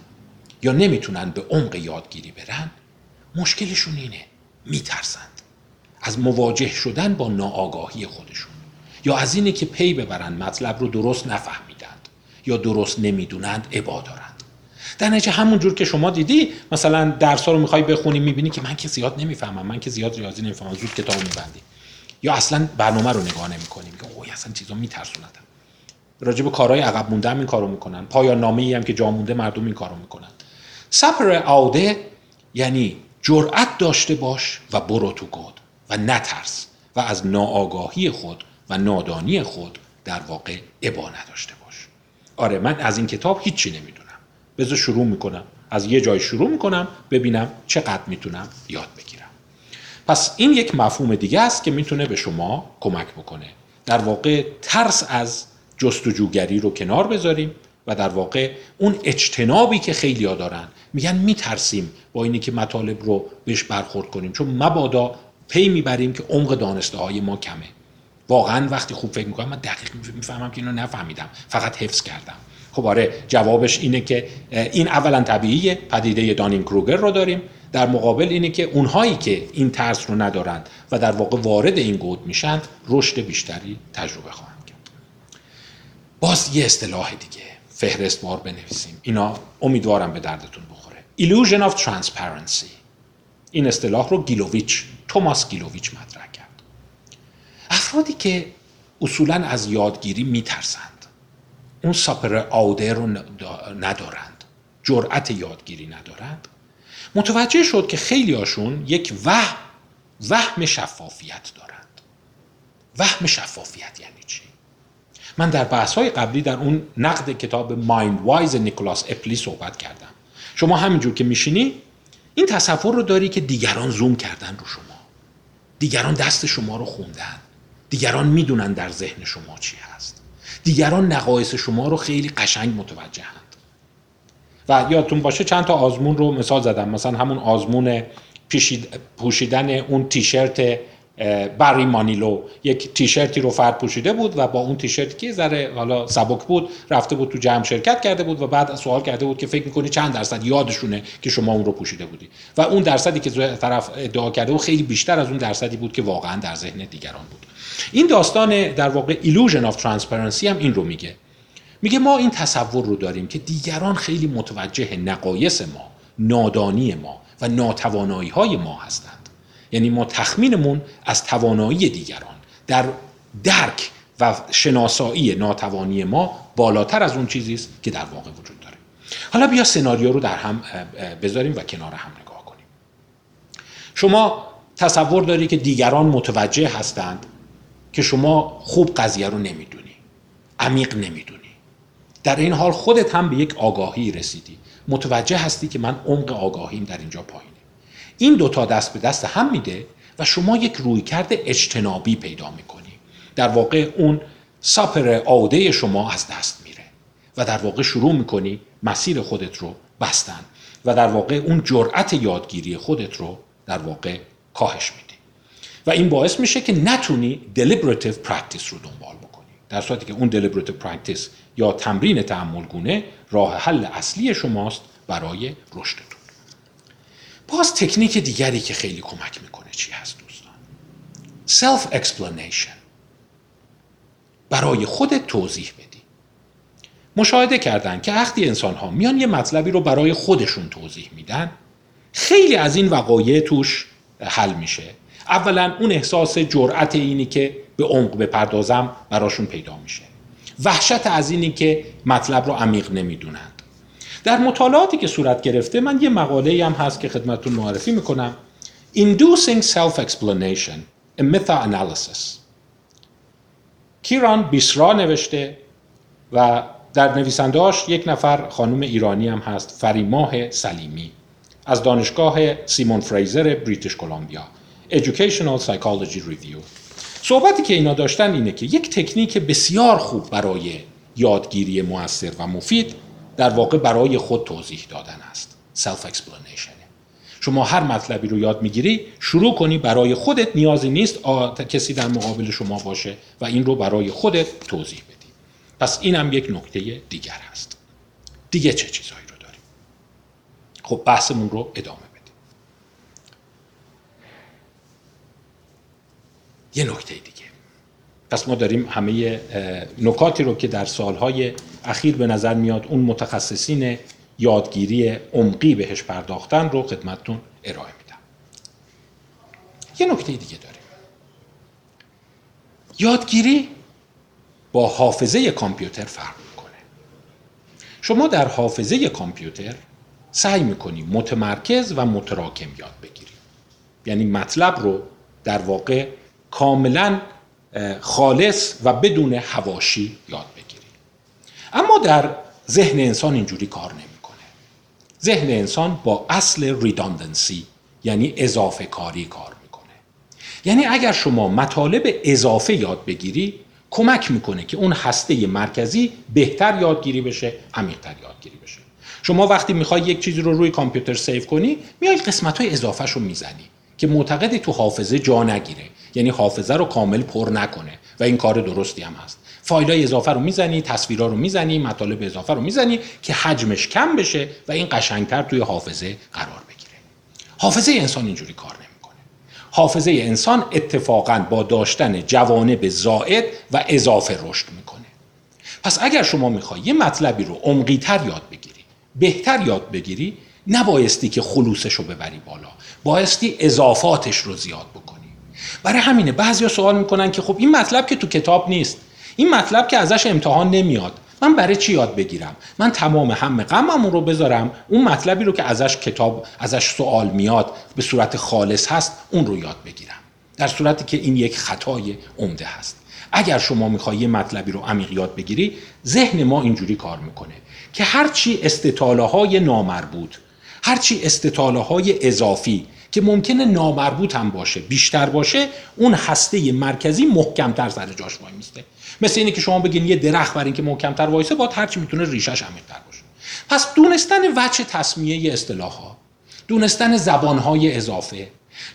یا نمی‌تونن به عمق یادگیری برن مشکلشون اینه میترسند. از مواجه شدن با ناآگاهی خودشون یا از اینه که پی ببرن مطلب رو درست نفهمیدند یا درست نمی‌دونند عبا دارند. در نتیجه همون جور که شما دیدی مثلا درس رو می‌خوای بخونی می‌بینی که من که زیاد نمی‌فهمم من که زیاد ریاضی نمی‌فهمم زود کتاب میبندی. یا اصلا برنامه رو نگاه نمی‌کنیم؟ که اوه اصلا چیزا میترسوندم راجع به کارهای عقب مونده هم این کارو می‌کنن. پایان نامه ای هم که جا مونده مردم این کارو می‌کنن. سپر آوده یعنی جرأت داشته باش و برو تو گود و نترس و از ناآگاهی خود و نادانی خود در واقع ابا نداشته باش. آره من از این کتاب هیچی نمی‌دونم. بذار شروع می‌کنم. از یه جای شروع می‌کنم ببینم چقدر می‌تونم یاد بگیرم. پس این یک مفهوم دیگه است که می‌تونه به شما کمک بکنه. در واقع ترس از جستجوگری رو کنار بذاریم و در واقع اون اجتنابی که خیلی ها دارن میگن میترسیم با اینی که مطالب رو بهش برخورد کنیم. چون مبادا پی می‌بریم که عمق دانسته های ما کمه. واقعا وقتی خوب فکر می‌کنم من دقیق می‌فهمم که اینو نفهمیدم. فقط حفظ کردم. خب آره جوابش اینه که این اولا طبیعیه. پدیده دانین کروگر رو داریم. در مقابل اینه که اونهایی که این ترس رو ندارند و در واقع وارد این گود میشن رشد بیشتری تجربه خواهند کرد. باز یه اصطلاح دیگه فهرست بار بنویسیم. اینا امیدوارم به دردتون بخوره. Illusion of transparency. این اصطلاح رو گیلوویچ توماس گیلوویچ مطرح کرد. افرادی که اصولا از یادگیری میترسند اون ساپر آوده رو ندارند جرأت یادگیری ندارند متوجه شد که خیلی هاشون یک وهم وهم شفافیت دارند. وهم شفافیت یعنی چی؟ من در بحث قبلی در اون نقد کتاب مایند وایز نیکلاس اپلی صحبت کردم. شما همینجور که میشینی این تصور رو داری که دیگران زوم کردن رو شما. دیگران دست شما رو خوندن. دیگران می‌دونن در ذهن شما چی هست. دیگران نقایص شما رو خیلی قشنگ متوجهند و یادتون باشه چند تا آزمون رو مثال زدم. مثلا همون آزمون پوشیدن اون تیشرت بری مانیلو. یک تیشرتی رو فرد پوشیده بود و با اون تیشرتی که ذره حالا سبک بود رفته بود تو جمع شرکت کرده بود و بعد سوال کرده بود که فکر می‌کنی چند درصد یادشونه که شما اون رو پوشیده بودی؟ و اون درصدی که طرف ادعا کرده بود خیلی بیشتر از اون درصدی بود که واقعا در ذهن دیگران بود. این داستان در واقع illusion of transparency هم این رو میگه. میگه ما این تصور رو داریم که دیگران خیلی متوجه نقایص ما نادانی ما و ناتوانایی های ما هستند. یعنی ما تخمینمون از توانایی دیگران در درک و شناسایی ناتوانی ما بالاتر از اون چیزی است که در واقع وجود داره. حالا بیا سناریو رو در هم بذاریم و کنار هم نگاه کنیم. شما تصور داری که دیگران متوجه هستند که شما خوب قضیه رو نمی‌دونی عمیق نمی‌دونی. در این حال خودت هم به یک آگاهی رسیدی. متوجه هستی که من عمق آگاهیم در اینجا پایینه. این دوتا دست به دست هم میده و شما یک رویکرد اجتنابی پیدا می‌کنی. در واقع اون ساپر آوده شما از دست میره و در واقع شروع می‌کنی مسیر خودت رو بستن و در واقع اون جرأت یادگیری خودت رو در واقع کاهش میدی. و این باعث میشه که نتونی deliberative practice رو دنبال در صورتی که اون deliberative practice یا تمرین تحمل گونه راه حل اصلی شماست برای رشدتون. باز تکنیک دیگری که خیلی کمک می‌کنه چی هست دوستان؟ self explanation برای خودت توضیح بدی. مشاهده کردن که وقتی انسان ها میان یه مطلبی رو برای خودشون توضیح میدن خیلی از این وقایع توش حل میشه. اولا اون احساس جرأت اینی که به عمق بپردازم براشون پیدا میشه. وحشت از اینی که مطلب رو عمیق نمی‌دونند. در مطالعاتی که صورت گرفته من یه مقاله هم هست که خدمتتون معرفی می‌کنم. Inducing Self-Explanation a Meta-Analysis. کیران بیسرا نوشته و در نویسندهاش یک نفر خانم ایرانی هم هست فریماه سلیمی از دانشگاه سیمون فریزر بریتیش کلمبیا. Educational Psychology Review. صحبتی که اینا داشتن اینه که یک تکنیک بسیار خوب برای یادگیری موثر و مفید در واقع برای خود توضیح دادن است. Self explanation شما هر مطلبی رو یاد می‌گیری شروع کنی برای خودت نیازی نیست کسی در مقابل شما باشه و این رو برای خودت توضیح بدی. پس اینم یک نکته دیگر هست دیگه چه چیزهایی رو داریم؟ خب بحثمون رو ادامه بدیم یه نکته دیگه. پس ما داریم همه نکاتی رو که در سالهای اخیر به نظر میاد اون متخصصین یادگیری عمقی بهش پرداختن رو خدمتتون ارائه میدم. یه نکته دیگه داریم. یادگیری با حافظه کامپیوتر فرق می‌کنه. شما در حافظه کامپیوتر سعی می‌کنی متمرکز و متراکم یاد بگیری. یعنی مطلب رو در واقع کاملا خالص و بدون هواشی یاد بگیری اما در ذهن انسان اینجوری کار نمی‌کنه. ذهن انسان با اصل ریداندنسی یعنی اضافه کاری کار می‌کنه. یعنی اگر شما مطالب اضافه یاد بگیری کمک می‌کنه که اون هسته مرکزی بهتر یادگیری بشه عمیقتر یادگیری بشه. شما وقتی می‌خوای یک چیزی رو روی کامپیوتر سیو کنی میای قسمت های اضافه رو می‌زنی که معتقدی تو حافظه جا نگیره. یعنی حافظه رو کامل پر نکنه و این کار درستی هم هست. فایل های اضافه رو می‌زنی تصویرها رو می‌زنی مطالب اضافه رو می‌زنی که حجمش کم بشه و این قشنگتر توی حافظه قرار بگیره. حافظه انسان اینجوری کار نمی‌کنه. حافظه انسان اتفاقا با داشتن جوانب زائد و اضافه رشد می‌کنه. پس اگر شما می‌خوای یه مطلبی رو عمقیتر یاد بگیری بهتر یاد بگیری نبایستی که خلوصش رو ببری بالا. بایستی اضافاتش رو زیاد بکنی. برای همینه بعضیا سوال می‌کنن که خب این مطلب که تو کتاب نیست. این مطلب که ازش امتحان نمیاد. من برای چی یاد بگیرم؟ من تمام هم غممون رو بذارم اون مطلبی رو که ازش کتاب ازش سوال میاد به صورت خالص هست اون رو یاد بگیرم. در صورتی که این یک خطای عمده هست. اگر شما می‌خوای یه مطلبی رو عمیق یاد بگیری ذهن ما اینجوری کار می‌کنه که هرچی استطاله های نامربوط هرچی استطاله های اضافی که ممکنه نامربوط هم باشه بیشتر باشه اون هسته مرکزی محکمتر سر جاش وای میسته. مثل اینه که شما بگین یه درخت برای اینکه محکمتر وایسه باید هرچی می‌تونه ریشش عمیق‌تر باشه. پس دونستن وجه تصمیه اصطلاح ها دونستن زبان های اضافه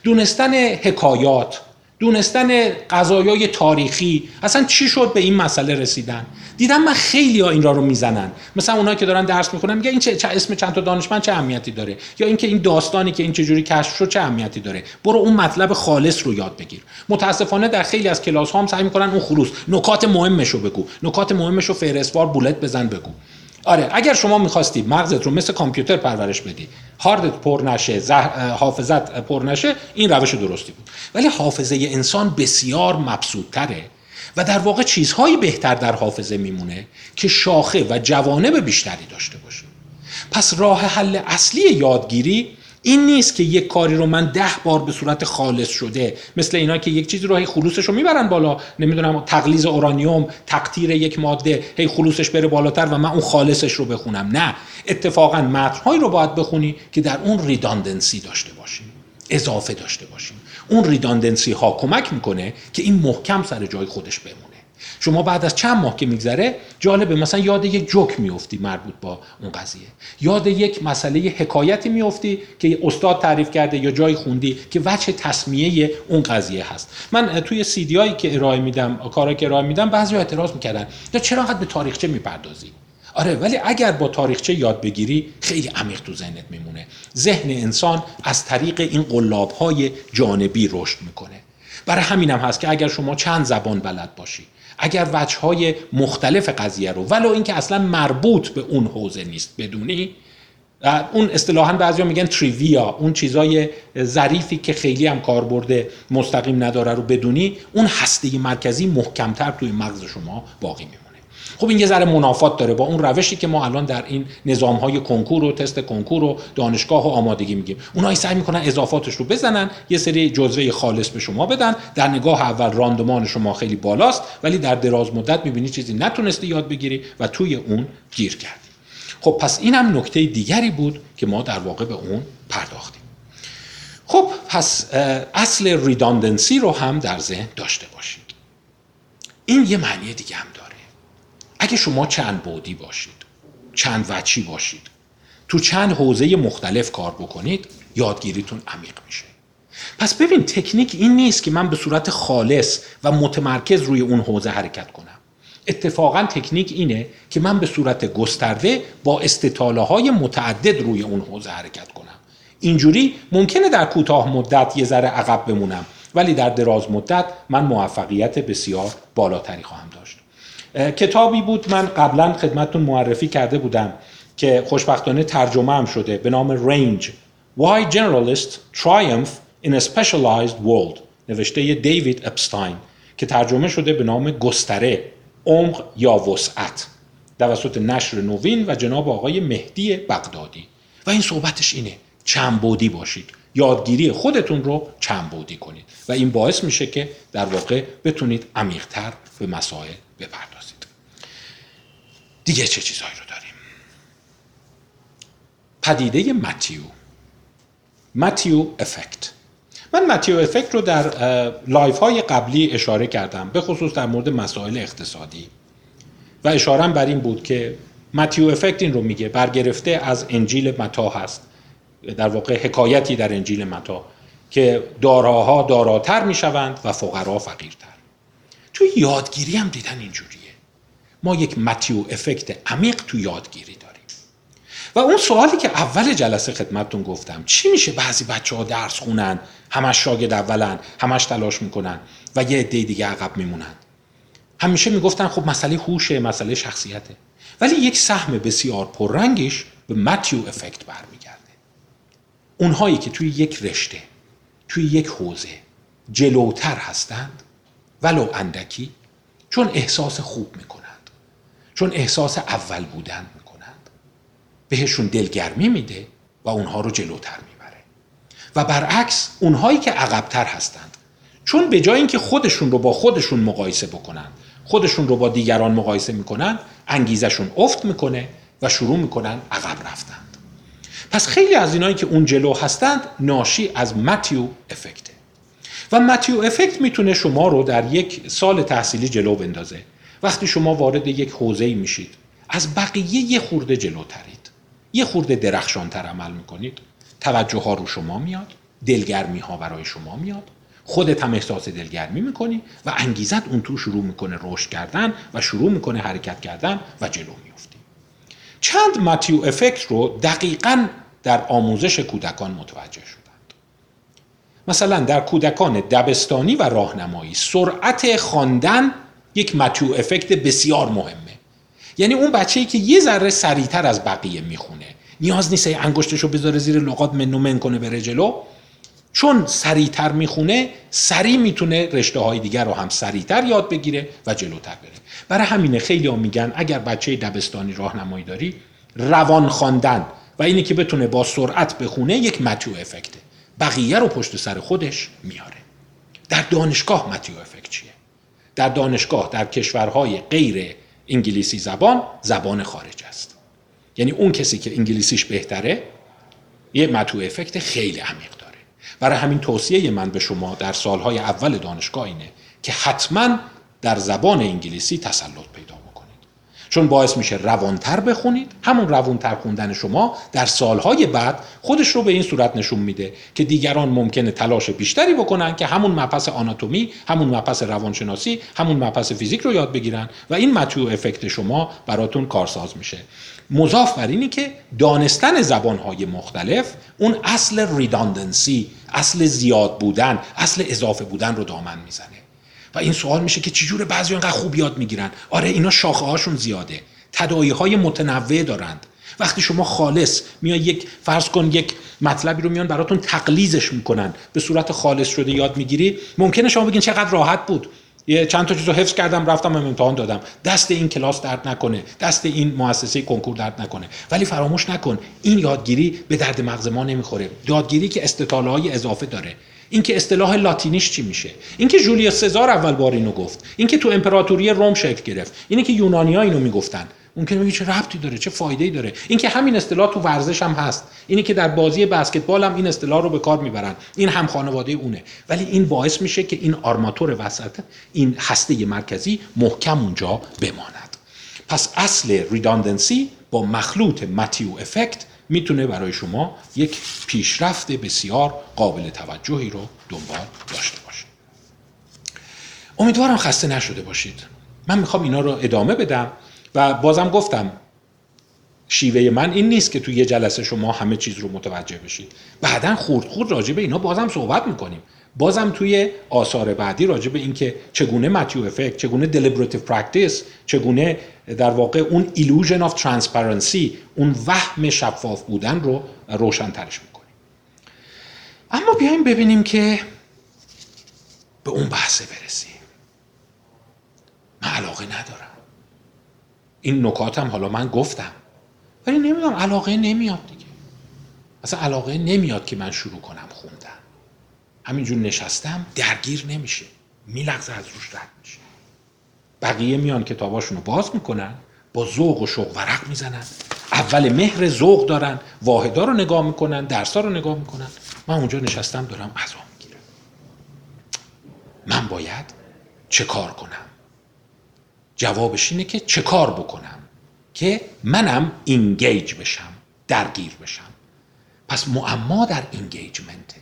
دونستن حکایات دونستن قضایای تاریخی. اصلا چی شد به این مسئله رسیدن؟ دیدم من خیلی ها این را رو می‌زنن. مثلا اونایی که دارن درس می‌خونن میگه این چه, چه اسم چند تا دانشمند چه اهمیتی داره؟ یا اینکه این داستانی که این چجوری کشف شد چه اهمیتی داره؟ برو اون مطلب خالص رو یاد بگیر. متاسفانه در خیلی از کلاس ها هم سعی می‌کنن اون خلوص نکات مهمش رو بگو. نکات مهمش رو فهرستوار بولت بزن بگو. آره اگر شما می‌خواستی مغزت رو مثل کامپیوتر پرورش بدی هاردت پر نشه حافظت پر نشه این روش درستی بود. ولی حافظه انسان بسیار مبسوطتره و در واقع چیزهایی بهتر در حافظه میمونه که شاخه و جوانب بیشتری داشته باشه. پس راه حل اصلی یادگیری این نیست که یک کاری رو من ده بار به صورت خالص شده مثل اینا که یک چیزی رو هی خلوصش رو می‌برن بالا نمی‌دونم تقلیز اورانیوم تقطیر یک ماده هی خلوصش بره بالاتر و من اون خالصش رو بخونم. نه اتفاقا متنهایی رو باید بخونی که در اون ریداندنسی داشته باشیم اضافه داشته باشیم. اون ریداندنسی ها کمک می‌کنه که این محکم سر جای خودش بمونه. شما بعد از چند ماه که میگذره جالبه مثلا یاد یک جوک میفتی مربوط با اون قضیه. یاد یک مسئله حکایتی میفتی که استاد تعریف کرده یا جای خوندی که وجه تصمیه اون قضیه هست. من توی سیدی هایی که ارائه میدم کارا که ارائه میدم بعضی اعتراض می‌کردن. یا چرا انقدر به تاریخچه می‌پردازی؟ آره ولی اگر با تاریخچه یاد بگیری خیلی عمیق تو ذهنت میمونه. ذهن انسان از طریق این قلاب های جانبی رشد می‌کنه. برای همینم هست که اگر شما چند زبان بلد باشی اگر وجه مختلف قضیه رو ولو اینکه اصلا مربوط به اون حوزه نیست بدونی؟ اون اصطلاحا بعضیا میگن تریویا اون چیزای ظریفی که خیلی هم کاربرد مستقیم نداره رو بدونی اون هسته مرکزی محکمتر توی مغز شما باقی میمونه. خب این یه ذره منافات داره با اون روشی که ما الان در این نظام های کنکور و تست کنکور و دانشگاه و آمادگی میگیم اونایی سعی می‌کنن اضافاتش رو بزنن یه سری جزوه خالص به شما بدن. در نگاه اول راندمان شما خیلی بالاست ولی در دراز مدت می‌بینی چیزی نتونستی یاد بگیری و توی اون گیر کردی. خب پس این هم نکته دیگری بود که ما در واقع به اون پرداختیم. خب پس اصل ریداندنسی رو هم در ذهن داشته باشید این یه معنی دیگه هم داره. اگه شما چند بودی باشید چند وچی باشید تو چند حوزه مختلف کار بکنید یادگیریتون عمیق میشه. پس ببین تکنیک این نیست که من به صورت خالص و متمرکز روی اون حوزه حرکت کنم. اتفاقا تکنیک اینه که من به صورت گسترده با استطاله های متعدد روی اون حوزه حرکت کنم. اینجوری ممکنه در کوتاه مدت یه ذره عقب بمونم ولی در دراز مدت من موفقیت بسیار بالاتری خواهم کتابی بود. من قبلا خدمتتون معرفی کرده بودم که خوشبختانه ترجمه هم شده به نام رنج Why Generalists Triumph in a Specialized World? نوشته دیوید اپستاین که ترجمه شده به نام گستره عمق یا وسعت. توسط نشر نوین و جناب آقای مهدی بغدادی. و این صحبتش اینه چندبعدی باشید. یادگیری خودتون رو چندبعدی کنید. و این باعث میشه که در واقع بتونید عمیقتر به مسائل بپردازید. دیگه چه چیزهایی رو داریم؟ پدیده Matthew. Matthew effect. من Matthew effect رو در لایو های قبلی اشاره کردم به خصوص در مورد مسائل اقتصادی. و اشاره بر این بود که متیو افکت این رو میگه برگرفته از انجیل متا هست. در واقع حکایتی در انجیل متا که داراها داراتر می‌شوند و فقرا فقیرتر. توی یادگیری هم دیدن اینجوریه. ما یک متیو افکت عمیق تو یادگیری داریم. و اون سوالی که اول جلسه خدمتتون گفتم چی میشه بعضی بچه ها درس خونن همش شاگرد اولن همش تلاش می‌کنن و یه عده دیگه عقب میمونن؟ همیشه می‌گفتن خب مسئله هوشه مسئله شخصیته. ولی یک سهم بسیار پررنگش به متیو افکت برمیگرده. اونهایی که توی یک رشته توی یک حوزه جلوتر هستند ولو اندکی چون احساس خوب می‌کنند چون احساس اول بودن می‌کنند. بهشون دلگرمی میده و اونها رو جلوتر می‌بره. و برعکس اونهایی که عقبتر هستند. چون به جای اینکه خودشون رو با خودشون مقایسه بکنن خودشون رو با دیگران مقایسه می‌کنن انگیزشون افت می‌کنه و شروع می‌کنن عقب رفتند. پس خیلی از اینایی که اون جلو هستند ناشی از متیو افکته و متیو افکت می‌تونه شما رو در یک سال تحصیلی جلو بندازه. وقتی شما وارد یک حوزه میشید از بقیه یه خورده جلوترید. یه خورده درخشانتر عمل می‌کنید. توجه ها رو شما میاد دلگرمی ها برای شما میاد. خودت هم احساس دلگرمی می‌کنی و انگیزت اون تو شروع می‌کنه رشد کردن و شروع می‌کنه حرکت کردن و جلو میفتی چند متیو افکت رو دقیقا در آموزش کودکان متوجه شد مثلا در کودکان دبستانی و راهنمایی سرعت خواندن یک متیو افکت بسیار مهمه. یعنی اون بچه ای که یه ذره سریعتر از بقیه می‌خونه نیاز نیست انگشتشو بذاره زیر لغات منو من کنه بره جلو. چون سریعتر می‌خونه سریع می‌تونه رشته های دیگر رو هم سریعتر یاد بگیره و جلوتر بره. برای همینه خیلی ها میگن اگر بچه دبستانی راهنمایی داری روان خواندن و اینی که بتونه با سرعت بخونه یک متیو افکته. بقیه رو پشت سر خودش میاره. در دانشگاه متیو افکت چیه؟ در دانشگاه در کشورهای غیر انگلیسی زبان زبان خارج است. یعنی اون کسی که انگلیسیش بهتره یه متیو افکت خیلی عمیق داره. برای همین توصیه من به شما در سالهای اول دانشگاه اینه که حتما در زبان انگلیسی تسلط چون باعث میشه روانتر بخونید. همون روانتر خوندن شما در سالهای بعد خودش رو به این صورت نشون میده که دیگران ممکنه تلاش بیشتری بکنن که همون مبحث آناتومی همون مبحث روانشناسی همون مبحث فیزیک رو یاد بگیرن و این متیو افکت شما براتون کارساز میشه. مضاف بر اینی که دانستن زبانهای مختلف اون اصل ریداندنسی اصل زیاد بودن اصل اضافه بودن رو دامن می‌زنه. و این سوال میشه که چجور بعضی اینقدر خوب یاد می‌گیرن؟ آره اینا شاخه هاشون زیاده. تدایی های متنوع دارند. وقتی شما خالص میای یک فرض کن یک مطلبی رو میان براتون تقلیزش می‌کنن به صورت خالص شده یاد می‌گیری ممکنه شما بگین چقدر راحت بود. یه چند تا چیز رو حفظ کردم رفتم امتحان دادم. دست این کلاس درد نکنه دست این مؤسسه کنکور درد نکنه. ولی فراموش نکن این یادگیری به درد مغز ما نمی‌خوره. یادگیری که استطاله اضافه داره. اینکه اصطلاح لاتینیش چی میشه؟ اینکه جولیوس سزار اول بار اینو گفت. اینکه تو امپراتوری روم شکل گرفت. اینه که اینو می‌گفتن. ممکنه بگی چه ربطی داره؟ چه فایده‌ای داره؟ اینکه همین اصطلاح تو ورزش هم هست. اینه که در بازی بسکتبال هم این اصطلاح رو به کار می‌برن. این هم خانواده اونه. ولی این باعث میشه که این آرماتور وسط این هسته مرکزی محکم اونجا بماند. پس اصل ریداندنسی با مخلوط متیو افکت می‌تونه برای شما یک پیشرفت بسیار قابل توجهی رو دنبال داشته باشه. امیدوارم خسته نشده باشید. من می‌خوام اینا رو ادامه بدم و بازم گفتم شیوه من این نیست که توی یه جلسه شما همه چیز رو متوجه بشید. بعدا خورد خورد راجع به اینا بازم صحبت می‌کنیم. بازم توی آثار بعدی راجع به اینکه چگونه Matthew effect چگونه deliberative practice چگونه در واقع اون illusion of transparency اون وهم شفاف بودن رو روشن ترش می‌کنیم اما بیایم ببینیم که به اون بحثه برسیم. من علاقه ندارم. این نکاتم حالا من گفتم. ولی نمی‌دونم علاقه نمیاد دیگه. اصلا علاقه نمیاد که من شروع کنم خوندن. همینجور نشستم درگیر نمیشه. میلغزه از روش رد میشه. بقیه میان کتاباشون رو باز می‌کنن با ذوق و شوق ورق می‌زنن. اول مهر ذوق دارن واحدا رو نگاه می‌کنن درسا رو نگاه می‌کنن. من اونجا نشستم دارم غذا می‌گیرم. من باید چه کار کنم؟ جوابش اینه که چه کار بکنم که منم اینگیج بشم درگیر بشم. پس معما در اینگیجمنته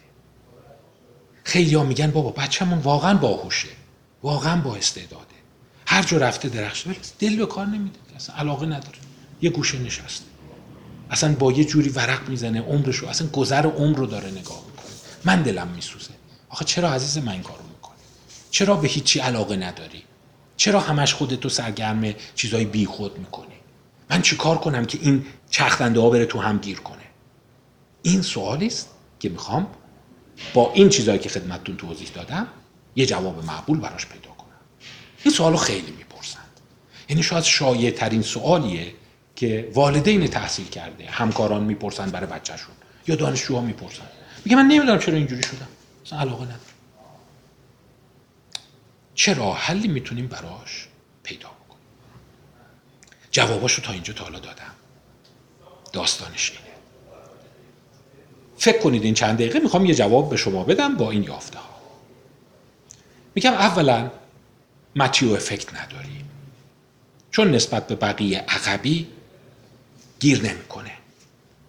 خیلی ها میگن بابا بچه‌مون واقعا باهوشه. واقعا با استعداده. هر جا رفته درخش دل به کار نمیده. اصلا علاقه نداره. یه گوشه نشسته. اصلا با یه جوری ورق می‌زنه عمرشو اصلا گذر عمر رو داره نگاه می‌کنه. من دلم میسوزه. آخه چرا عزیز من این کارو می‌کنی؟ چرا به هیچی علاقه نداری؟ چرا همش خودتو سرگرم چیزای بیخود می‌کنی؟ من چیکار کنم که این چرخنده ها بره تو هم گیر کنه؟ این سوالی است که می‌خوام با این چیزهایی که خدمتتون توضیح دادم یه جواب معقول براش پیدا کنم. این سوالو خیلی می‌پرسند. یعنی شاید شایع ترین سوالیه که والدین تحصیل کرده همکاران می‌پرسن برای بچهشون یا دانشجوها می‌پرسن. میگه من نمی‌دونم چرا اینجوری شدم. اصلا علاقه ندارم. چه راه حلی می‌تونیم براش پیدا بکنیم؟ جواباشو تا اینجا تا حالا دادم. داستانش اینه. فکر کنید این چند دقیقه می‌خوام یه جواب به شما بدم با این یافته ها. میگم اولا متیو افکت نداریم چون نسبت به بقیه عقبی گیر نمی‌کنه.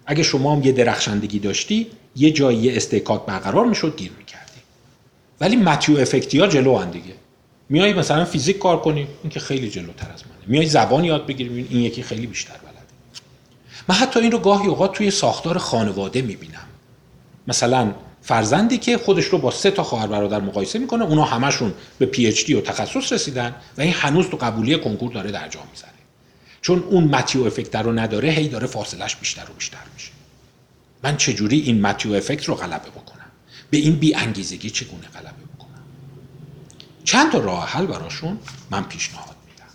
اگه شما هم یه درخشندگی داشتی یه جایی یه استحکاک برقرار می‌شد گیر می‌کردی. ولی متیو افکتی ها جلو هم دیگه. میای مثلا فیزیک کار کنی این که خیلی جلوتر از منه. میای زبان یاد بگیری این یکی خیلی بیشتر بلده. من حتی این رو گاهی اوقات توی ساختار خانواده می‌بینم. مثلا فرزندی که خودش رو با سه تا خواهر برادر مقایسه می‌کنه اونا همشون به پی اچ دی و تخصص رسیدن و این هنوز تو قبولی کنکور داره در جا می‌زنه چون اون متیو افکت رو نداره هی داره فاصلش بیشتر و بیشتر میشه. من چجوری این متیو افکت رو غلبه بکنم؟ به این بی انگیزگی چگونه غلبه بکنم؟ چند تا راه حل براشون من پیشنهاد میدم.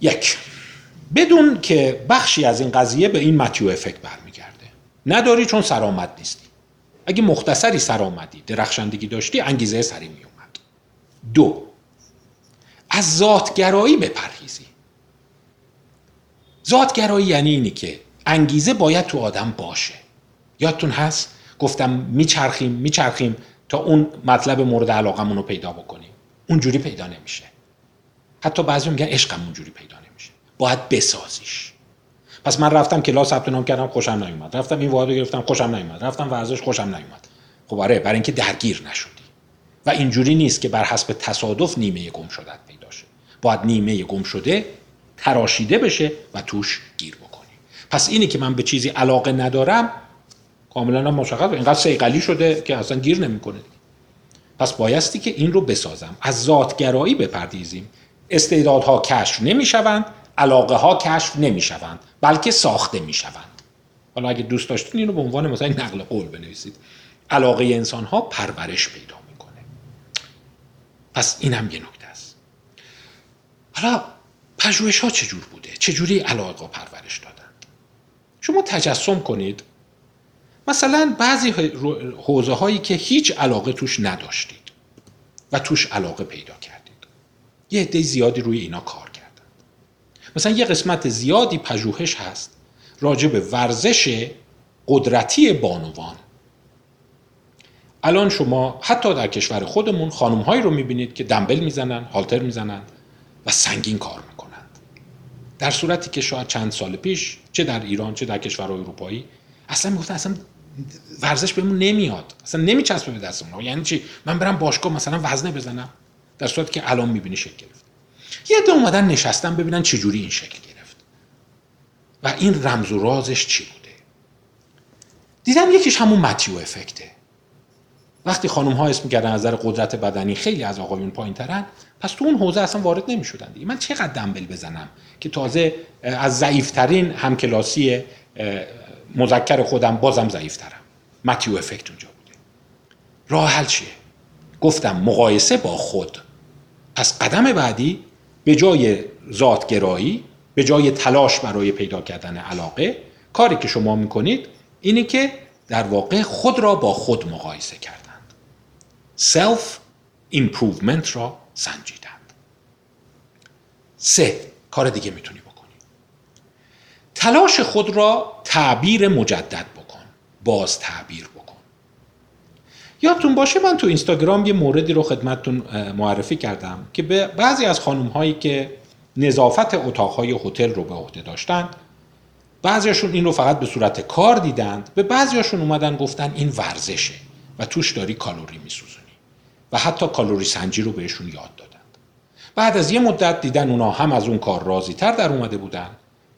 یک بدون که بخشی از این قضیه به این متیو افکت برمیگرده. نداری چون سرآمد نیستی. اگه مختصری سرآمدی درخشندگی داشتی انگیزه سری می اومد دو از ذاتگرایی بپرهیزی. ذاتگرایی یعنی اینی که انگیزه باید تو آدم باشه. یادتون هست؟ گفتم میچرخیم میچرخیم تا اون مطلب مورد علاقمون رو پیدا بکنیم. اونجوری پیدا نمیشه. حتی بعضی میگن عشقم اونجوری پیدا نمیشه. باید بسازیش. پس من رفتم کلاس ثبت نام کردم خوشم نیومد. رفتم این واحد گرفتم خوشم نیومد. رفتم ورزش خوشم نیومد. خب آره برای اینکه درگیر نشدی. و اینجوری نیست که بر حسب تصادف نیمه گم شدت پیدا شه. باید نیمه گم شده تراشیده بشه و توش گیر بکنی. پس اینی که من به چیزی علاقه ندارم کاملا مشخص. اینقدر سیقلی شده که اصلا گیر نمی‌کنه. پس بایستی که این رو بسازم. از ذاتگرایی بپردیزیم استعدادها کشف نمی‌شوند. علاقه ها کشف نمی‌شوند بلکه ساخته می‌شوند. حالا اگه دوست داشتین اینو به عنوان مثلا نقل قول بنویسید. علاقه انسان ها پرورش پیدا می‌کنه. پس اینم یه نکته است. حالا پژوهش ها چجور بوده؟ چجوری علاقه پرورش دادند شما تجسم کنید. مثلا بعضی حوزه هایی که هیچ علاقه توش نداشتید و توش علاقه پیدا کردید. یه عده زیادی روی اینا کار مثلا یه قسمت زیادی پژوهش هست راجع به ورزش قدرتی بانوان. الان شما حتی در کشور خودمون خانم رو می‌بینید که دنبل می‌زنن هالتر می‌زنن و سنگین کار می‌کنند. در صورتی که شاید چند سال پیش چه در ایران چه در کشورهای اروپایی اصلا می‌گفتن اصلا ورزش بهمون نمیاد اصلا نمیچسبه به دستمون یعنی چی؟ من برم باشگاه مثلا وزنه بزنم. در صورتی که الان می‌بینی شکل گرفت یه عده اومدن نشستن ببینن چجوری این شکل گرفت. و این رمز و رازش چی بوده؟ دیدم یکیش همون متیو افکته. وقتی خانم ها اسم کردن از نظر قدرت بدنی خیلی از آقایون پایین ترن پس تو اون حوزه اصلا وارد نمی شدن دیگه. من چقدر دنبل بزنم که تازه از ضعیفترین همکلاسی مذکر خودم بازم ضعیفترم. متیو افکت اونجا بوده. راه حل چیه؟ گفتم مقایسه با خود. پس قدم بعدی به جای ذاتگرایی به جای تلاش برای پیدا کردن علاقه کاری که شما می‌کنید اینه که در واقع خود را با خود مقایسه کردند. self improvement را سنجیدند. سه کار دیگه می‌تونی بکنی. تلاش خود را تعبیر مجدد بکن. باز تعبیر یادتون باشه من تو اینستاگرام یه موردی رو خدمتتون معرفی کردم که به بعضی از خانم هایی که نظافت اتاقهای هتل رو به عهده داشتند بعضیاشون این رو فقط به صورت کار دیدند به بعضیاشون اومدن گفتن این ورزشه و توش داری کالوری میسوزونی و حتی کالوری سنجی رو بهشون یاد دادند. بعد از یه مدت دیدن اونا هم از اون کار راضی تر در اومده بودن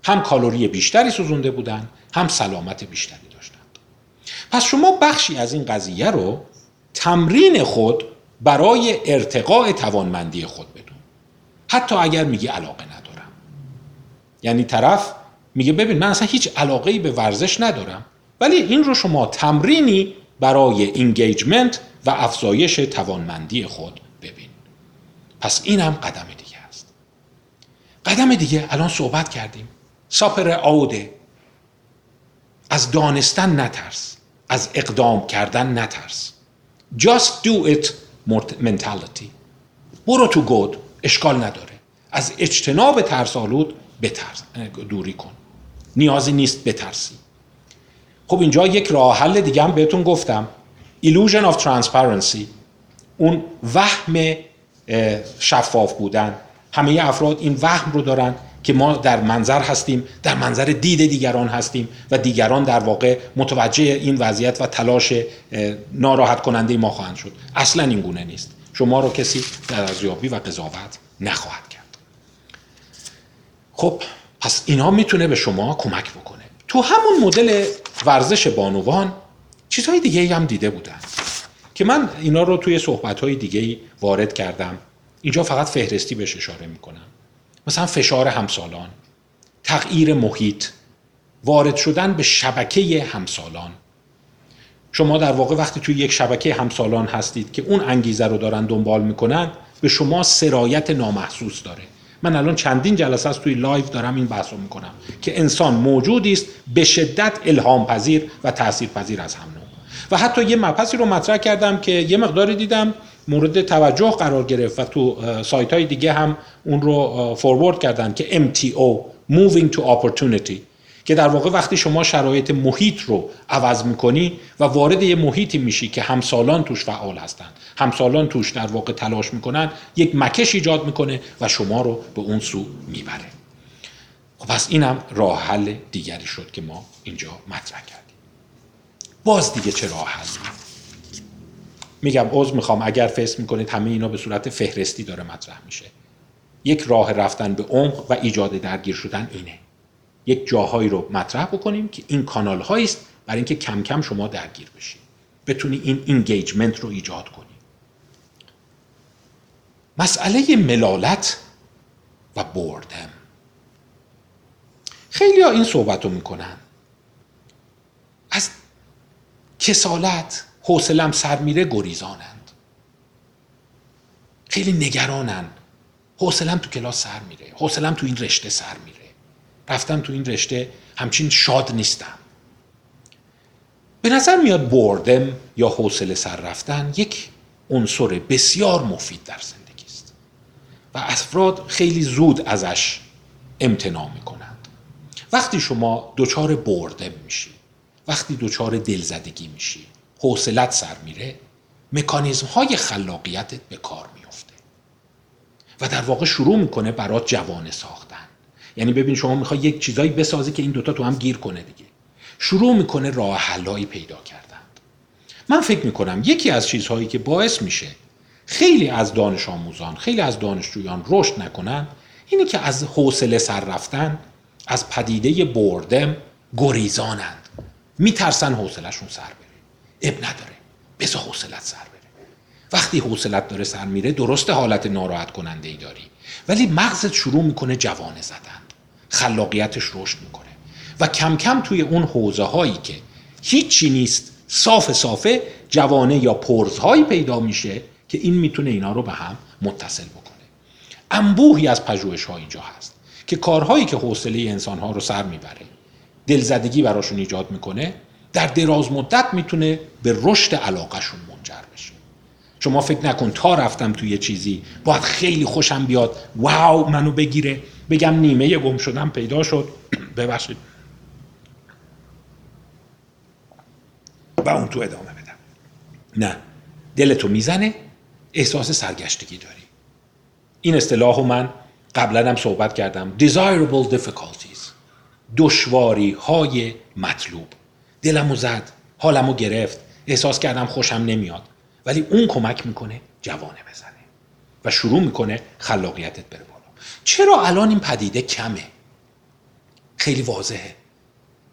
هم کالوری بیشتری سوزونده بودن هم سلامت بیشتری داشتند. پس شما بخشی از این قضیه رو تمرین خود برای ارتقاء توانمندی خود بدون. حتی اگر میگه علاقه ندارم. یعنی طرف میگه ببین من اصلا هیچ علاقه به ورزش ندارم ولی این رو شما تمرینی برای engagement و افزایش توانمندی خود ببین. پس این هم قدم دیگه است. قدم دیگه الان صحبت کردیم. ساپر آوده از دانستن نترس. از اقدام کردن نترس. Just do it mentality. برو تو گود اشکال نداره. از اجتناب ترسالود بترس دوری کن. نیازی نیست بترسی. خب اینجا یک راه حل دیگه هم بهتون گفتم. Illusion of transparency. اون وهم شفاف بودن. همه افراد این وهم رو دارن. که ما در منظر هستیم در منظر دید دیگران هستیم و دیگران در واقع متوجه این وضعیت و تلاش ناراحت کننده ما خواهند شد. اصلا این گونه نیست. شما رو کسی در ارزیابی و قضاوت نخواهد کرد. خب پس اینا می‌تونه به شما کمک بکنه. تو همون مدل ورزش بانوان چیزهای دیگه هم دیده بودن که من اینا رو توی صحبتهای دیگه وارد کردم. اینجا فقط فهرستی بهش اشاره می‌کنم. مثلا فشار همسالان تغییر محیط وارد شدن به شبکه همسالان. شما در واقع وقتی توی یک شبکه همسالان هستید که اون انگیزه رو دارن دنبال می‌کنن به شما سرایت نامحسوس داره. من الان چندین جلسه از توی لایو دارم این بحث رو می‌کنم که انسان موجودی است به شدت الهام پذیر و تاثیر پذیر از هم و حتی یه مبحثی رو مطرح کردم که یه مقداری دیدم مورد توجه قرار گرفت و تو سایت های دیگه هم اون رو فورورد کردن که MTO Moving to Opportunity که در واقع وقتی شما شرایط محیط رو عوض می‌کنی و وارد یه محیطی میشی که همسالان توش فعال هستن همسالان توش در واقع تلاش می‌کنن یک مکش ایجاد می‌کنه و شما رو به اون سو می‌بره. خب پس اینم راه حل دیگری شد که ما اینجا مطرح کردیم. باز دیگه چه راه حلی میگم عذر می‌خوام اگر فیس می‌کنید همه اینا به صورت فهرستی داره مطرح میشه. یک راه رفتن به عمق و ایجاد درگیر شدن اینه. یک جاهایی رو مطرح بکنیم که این کانال است برای اینکه کم کم شما درگیر بشید. بتونی این engagement رو ایجاد کنی. مسئله ملالت و boredom. خیلی ها این صحبت رو می‌کنن. از کسالت حوصلم سر میره گریزانند. خیلی نگرانن حوصلم تو کلاس سر میره. حوصلم تو این رشته سر میره. رفتم تو این رشته همچین شاد نیستم. به نظر میاد بردم یا حوصله سر رفتن یک عنصر بسیار مفید در زندگی است. و افراد خیلی زود ازش امتناع می‌کنند. وقتی شما دچار بردم میشی وقتی دچار دلزدگی میشی حوصلت سر میره مکانیزم های خلاقیتت به کار میفته. و در واقع شروع می‌کنه برات جوانه ساختن. یعنی ببین شما می‌خوای یک چیزایی بسازی که این دوتا تو هم گیر کنه دیگه. شروع می‌کنه راه حلایی پیدا کردند من فکر می‌کنم یکی از چیزهایی که باعث میشه خیلی از دانش آموزان خیلی از دانشجویان رشد نکنن اینه که از حوصله سر رفتن از پدیده بردم گریزانند. میترسن حوصلهشون سر اب نداره. بذار حوصلت سر بره. وقتی حوصلت داره سر میره درست حالت ناراحت کننده ای داری. ولی مغزت شروع می‌کنه جوانه زدن. خلاقیتش رشد می‌کنه. و کم کم توی اون حوزه هایی که هیچی نیست صاف صافه جوانه یا پرزهایی پیدا میشه که این می‌تونه اینا رو به هم متصل بکنه. انبوهی از پژوهش ها اینجا هست که کارهایی که حوصله انسان ها رو سر می‌بره دلزدگی براشون ایجاد می‌کنه در دراز مدت می‌تونه به رشد علاقهشون منجر بشه. شما فکر نکن تا رفتم توی چیزی باید خیلی خوشم بیاد. واو منو بگیره. بگم نیمه گم شدم پیدا شد. ببخشید. و اون تو ادامه بدم. نه دلتو می‌زنه احساس سرگشتگی داری. این اصطلاح من قبلا هم صحبت کردم. Desirable difficulties. دشواری های مطلوب. دلمو زد حالمو گرفت احساس کردم خوشم نمیاد. ولی اون کمک می‌کنه جوانه بزنه و شروع می‌کنه خلاقیتت بره چرا الان این پدیده کمه؟ خیلی واضحه.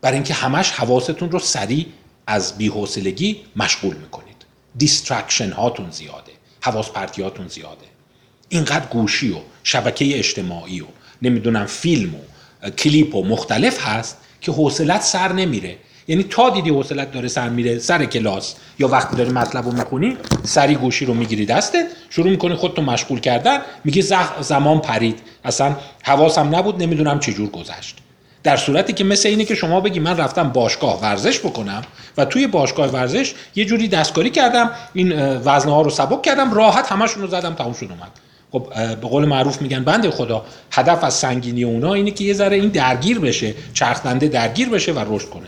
برای اینکه همش حواستون رو سریع از بیحوصلگی مشغول می‌کنید. distraction هاتون زیاده حواس پرتیاتون زیاده. اینقدر گوشی و شبکه اجتماعی و نمی‌دونم فیلم و کلیپ و مختلف هست که حوصلت سر نمیره. یعنی تا دیدی حوصلت داره سر میره سر کلاس یا وقتی داری مطلب رو می‌خونی سریع گوشی رو می‌گیری دستت شروع می‌کنی خودتو مشغول کردن میگی زمان پرید. اصلا حواسم نبود نمی‌دونم چجور گذشت. در صورتی که مثل اینه که شما بگی من رفتم باشگاه ورزش بکنم و توی باشگاه ورزش یه جوری دستکاری کردم این وزنه ها رو سبک کردم راحت همشون رو زدم تموم شد اومد. خب به قول معروف میگن بنده خدا هدف از سنگینی اونا اینه که یه ذره این درگیر بشه چرخنده درگیر بشه و رشد کنه.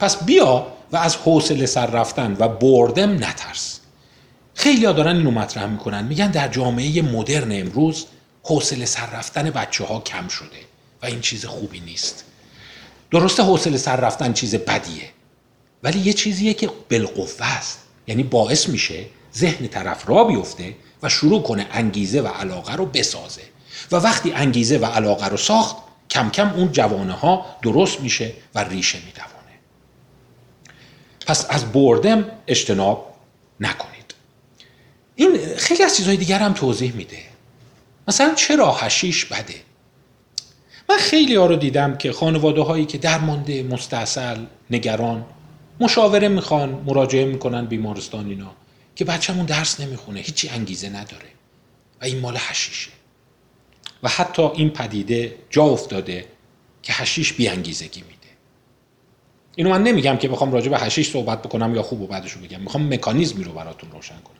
پس بیا و از حوصله سر رفتن و بردم نترس. خیلی ها دارن اینو مطرح می‌کنن. میگن در جامعه مدرن امروز حوصله سر رفتن بچه ها کم شده و این چیز خوبی نیست. درسته حوصله سر رفتن چیز بدیه ولی یه چیزیه که بالقوه است. یعنی باعث میشه ذهن طرف را بیفته و شروع کنه انگیزه و علاقه رو بسازه. و وقتی انگیزه و علاقه رو ساخت کم کم اون جوانه ها درست میشه و ریشه میدوانه پس از بردم اجتناب نکنید. این خیلی از چیزهای دیگر هم توضیح میده. مثلا چرا هشیش بده؟ من خیلی ها رو دیدم که خانواده هایی که درمانده مستاصل نگران مشاوره می‌خوان مراجعه می‌کنن بیمارستان اینا که بچه‌مون درس نمی‌خونه هیچی انگیزه نداره. و این مال هشیشه و حتی این پدیده جا افتاده که هشیش بی انگیزگی میده. اینو من نمیگم که بخوام راجع به هشیش صحبت بکنم یا خوب و بعدش رو بگم. می‌خوام مکانیزمی رو براتون روشن کنم.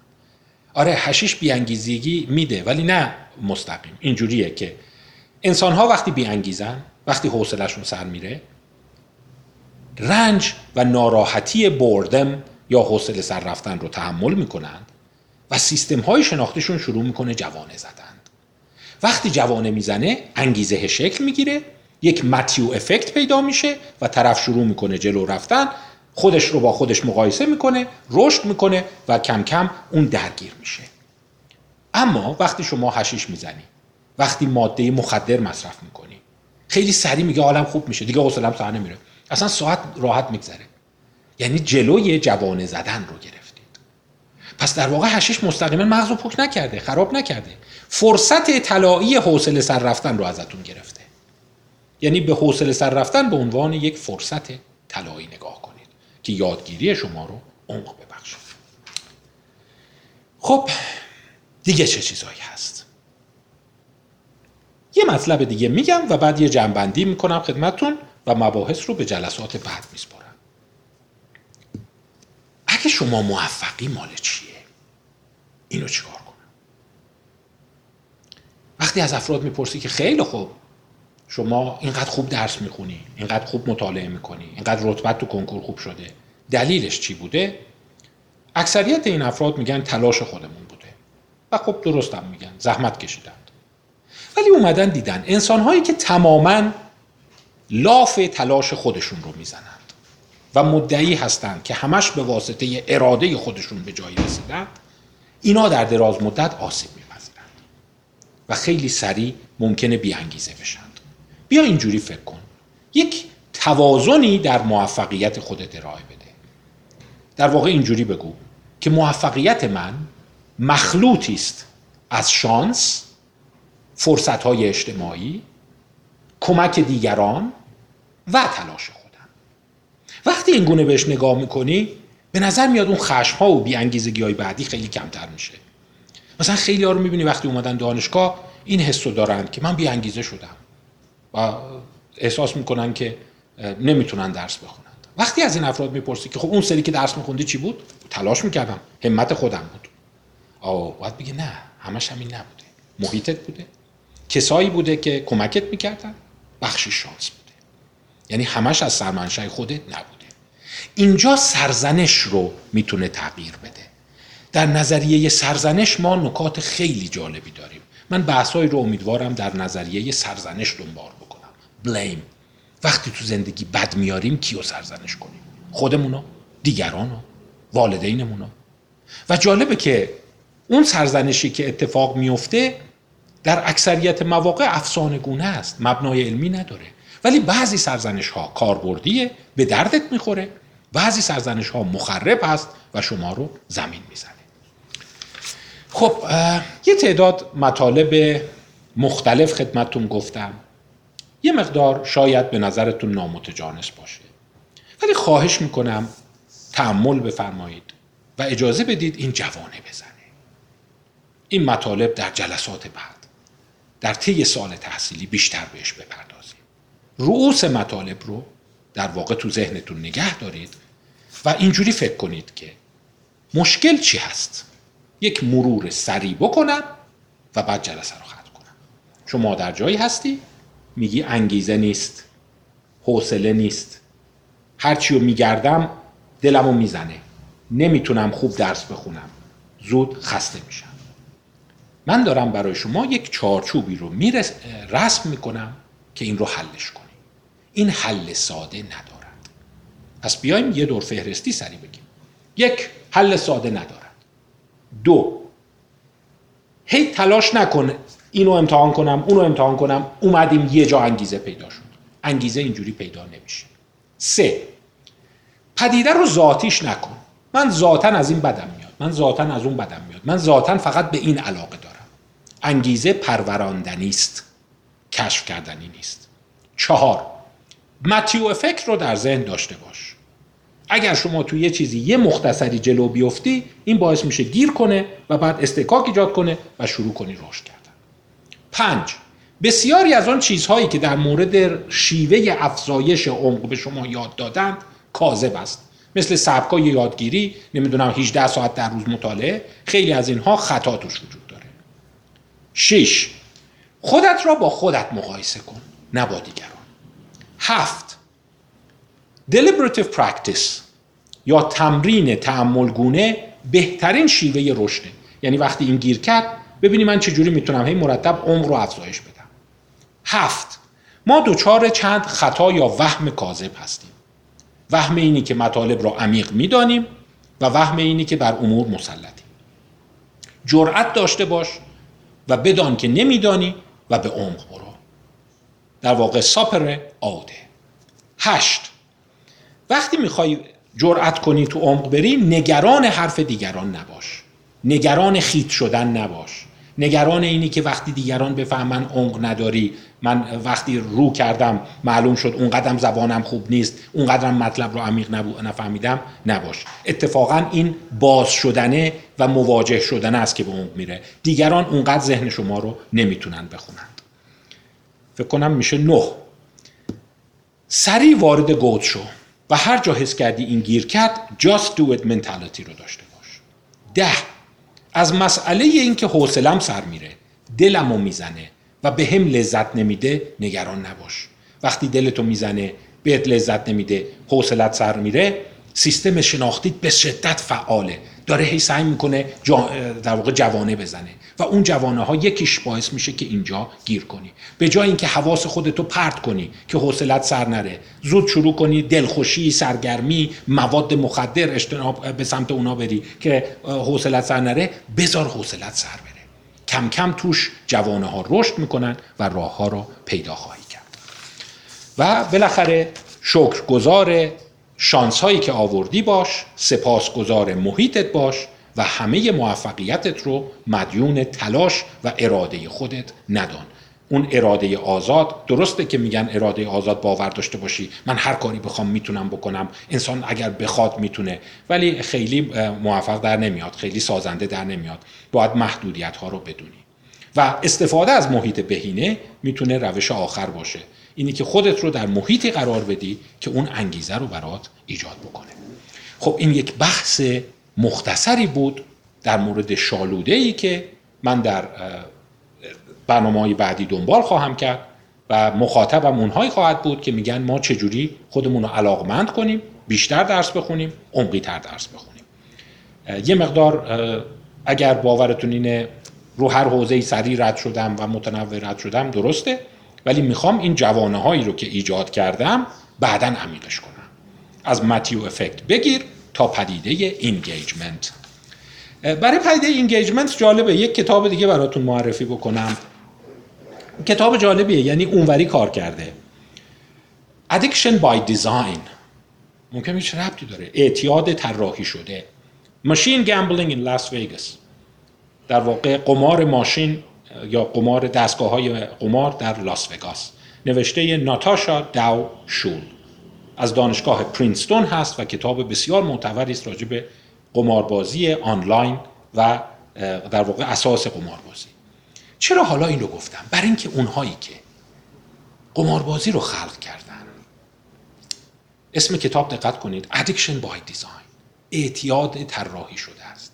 آره هشیش بیانگیزگی میده ولی نه مستقیم. اینجوریه که انسان ها وقتی بیانگیزن وقتی حوصلهشون سر میره رنج و ناراحتی بردم یا حوصله سر رفتن رو تحمل می‌کنند و سیستم های شناختیشون شروع می‌کنه جوانه زدند وقتی جوانه می‌زنه انگیزه شکل می‌گیره یک متیو افکت پیدا میشه و طرف شروع می‌کنه جلو رفتن خودش رو با خودش مقایسه می‌کنه رشد می‌کنه و کم کم اون درگیر میشه. اما وقتی شما هشیش می‌زنی وقتی ماده مخدر مصرف می‌کنی خیلی سریع میگه حالم خوب میشه دیگه حوصله‌ام سر نمیره اصلا ساعت راحت میگذره. یعنی جلوی جوانه زدن رو گرفتید. پس در واقع هشیش مستقیما مغز رو پک نکرده خراب نکرده. فرصت طلایی حوصله سر رفتن رو ازتون گرفته. یعنی به حوصله سر رفتن به عنوان یک فرصت طلایی نگاه کنید که یادگیری شما رو عمق ببخشه خب دیگه چه چیزهایی هست؟ یه مطلب دیگه میگم و بعد یه جنبندی می‌کنم خدمتون و مباحث رو به جلسات بعد میسپارم. اگه شما موفقی مال چیه؟ اینو چیکار کنم؟ وقتی از افراد می‌پرسی که خیلی خوب شما اینقدر خوب درس می‌خونی اینقدر خوب مطالعه می‌کنی اینقدر رتبت تو کنکور خوب شده دلیلش چی بوده؟ اکثریت این افراد میگن تلاش خودمون بوده. و خب درستم میگن زحمت کشیدند. ولی اومدن دیدن انسانهایی که تماما لاف تلاش خودشون رو می‌زنند و مدعی هستند که همش به واسطه اراده خودشون به جایی رسیدند اینا در دراز مدت آسیب میپذیرند و خیلی سریع ممکنه بیانگیزه بشند بیا اینجوری فکر کن. یک توازنی در موفقیت خودت ارائه بده. در واقع اینجوری بگو که موفقیت من مخلوطی است از شانس فرصت های اجتماعی کمک دیگران و تلاش خودم. وقتی این گونه بهش نگاه می‌کنی به نظر میاد اون خشم ها و بیانگیزگی های بعدی خیلی کمتر میشه. مثلا خیلی ها رو می‌بینی وقتی اومدن دانشگاه این حس رو دارن که من بیانگیزه شدم. و احساس می‌کنن که نمی‌تونن درس بخونن. وقتی از این افراد می‌پرسی که خب اون سری که درس میخوندی چی بود؟ تلاش می‌کردم. همت خودم بود. آه باید بگه نه همش همین نبوده. محیطت بوده. کسایی بوده که کمکت می‌کردن. بخشی شانس بوده. یعنی همش از سرمنشای خودت نبوده. اینجا سرزنش رو می‌تونه تغییر بده. در نظریه سرزنش ما نکات خیلی جالبی داریم. من بحثایی رو امیدوارم در نظریه سرزنش دنبال blame. وقتی تو زندگی بد میاریم کیو سرزنش کنیم؟ خودمونو دیگرانو والدینمونو. و جالبه که اون سرزنشی که اتفاق میفته در اکثریت مواقع افسانه گونه است. مبنای علمی نداره. ولی بعضی سرزنش ها کاربردیه به دردت می‌خوره. بعضی سرزنش ها مخرب هست و شما رو زمین می‌زنه. خب یه تعداد مطالب مختلف خدمتتون گفتم. یه مقدار شاید به نظرتون نامتجانس باشه. ولی خواهش می‌کنم تعمل بفرمایید و اجازه بدید این جوانه بزنه. این مطالب در جلسات بعد در طی سال تحصیلی بیشتر بهش بپردازیم. رؤوس مطالب رو در واقع تو ذهنتون نگه دارید و اینجوری فکر کنید که مشکل چی هست؟ یک مرور سریع بکنم و بعد جلسه رو ختم کنم. شما در جایی هستی؟ میگی انگیزه نیست حوصله نیست. هرچی رو میگردم دلمو می‌زنه. نمی‌تونم خوب درس بخونم. زود خسته میشم. من دارم برای شما یک چارچوبی رو میرس رسم می‌کنم که این رو حلش کنیم این حل ساده ندارد. پس بیایم یه دور فهرستی سری بگیم. یک حل ساده ندارد. دو هی تلاش نکن اینو امتحان کنم اونو امتحان کنم اومدیم یه جا انگیزه پیدا شد. انگیزه اینجوری پیدا نمیشه. سه پدیده رو ذاتیش نکن. من ذاتا از این بدم میاد من ذاتا از اون بدم میاد من ذاتا فقط به این علاقه دارم. انگیزه پروراندنی است کشف کردنی نیست. چهار متیو افکت رو در ذهن داشته باش. اگر شما تو یه چیزی یه مختصری جلو بیفتی این باعث میشه گیر کنه و بعد استکاک ایجاد کنه و شروع کنی رشد کردن پنج. بسیاری از آن چیزهایی که در مورد شیوه افزایش عمق به شما یاد دادند کاذب است. مثل سبکای یادگیری نمی‌دونم 18 ساعت در روز مطالعه. خیلی از اینها خطا توش وجود داره. شش. خودت را با خودت مقایسه کن نه با دیگران. هفت. deliberative practice یا تمرین تعملگونه بهترین شیوه رشده یعنی وقتی این گیر کرد ببینی من چجوری می‌تونم هی مرتب عمر رو افزایش بدم. هفت ما دوچار چند خطا یا وهم کاذب هستیم. وهم اینی که مطالب را عمیق می‌دانیم و وهم اینی که بر امور مسلطیم. جرأت داشته باش و بدان که نمیدانی و به عمق برو. در واقع ساپر آوده هشت وقتی می‌خوای جرأت کنی تو عمق بری نگران حرف دیگران نباش. نگران خیت شدن نباش. نگران اینی که وقتی دیگران بفهمن عمق نداری من وقتی رو کردم معلوم شد اونقدرم زبانم خوب نیست اونقدرم مطلب رو عمیق نفهمیدم نباش. اتفاقا این باز شدنه و مواجه شدن است که به عمق میره. دیگران اونقدر ذهن شما رو نمی‌تونن بخونند فکر کنم میشه نه. سریع وارد گود شو و هر جا حس کردی این گیر کرد just do it mentality رو داشته باش. ده. از مسئله این که حوصلم سر میره دلمو می‌زنه و به هم لذت نمیده نگران نباش. وقتی دلتو می‌زنه بهت لذت نمیده حوصلت سر میره سیستم شناختیت به شدت فعاله. داره هی سعی می‌کنه در واقع جوانه بزنه. و اون جوانه ها یکیش باعث میشه که اینجا گیر کنی. به جای اینکه حواس خودتو پرت کنی که حوصلت سر نره زود شروع کنی دلخوشی سرگرمی مواد مخدر اجتناب به سمت اونا بری که حوصلت سر نره بذار حوصلت سر بره. کم کم توش جوانه ها رشد می‌کنن و راه ها رو پیدا خواهی کرد. و بالاخره شکرگزار شانس هایی که آوردی باش سپاسگزار محیطت باش و همه موفقیتت رو مدیون تلاش و اراده خودت ندان. اون اراده آزاد درسته که میگن اراده آزاد باور داشته باشی. من هر کاری بخوام می‌تونم بکنم. انسان اگر بخواد می‌تونه. ولی خیلی موفق در نمیاد. خیلی سازنده در نمیاد. باید محدودیت ها رو بدونی. و استفاده از محیط بهینه می‌تونه روش آخر باشه. اینی که خودت رو در محیطی قرار بدی که اون انگیزه رو برات ایجاد بکنه. خب این یک بحث مختصری بود در مورد شالوده ای که من در برنامه های بعدی دنبال خواهم کرد و مخاطبم اونهایی خواهد بود که میگن ما چجوری خودمون رو علاقمند کنیم بیشتر درس بخونیم عمقی تر درس بخونیم. یه مقدار اگر باورتون اینه رو هر حوزه سریع رد شدم و متنوع رد شدم درسته. ولی می‌خوام این جوانه هایی رو که ایجاد کردم بعدا عمیقش کنم. از Matthew effect بگیر. تا پدیده engagement برای پدیده engagement جالبه. یک کتاب دیگه براتون معرفی بکنم. کتاب جالبیه یعنی اونوری کار کرده. Addiction by Design. ممکن هیچ ربطی داره. اعتیاد طراحی شده. Machine gambling in Las Vegas در واقع قمار ماشین یا قمار دستگاه های قمار در لاس وگاس نوشته ناتاشا داو شول. از دانشگاه پرینستون هست و کتاب بسیار معتبری است راجع قماربازی آنلاین و در واقع اساس قماربازی. چرا حالا این رو گفتم؟ برای اینکه اونهایی که قماربازی رو خلق کردن. اسم کتاب دقت کنید Addiction by Design. اعتیاد طراحی شده است.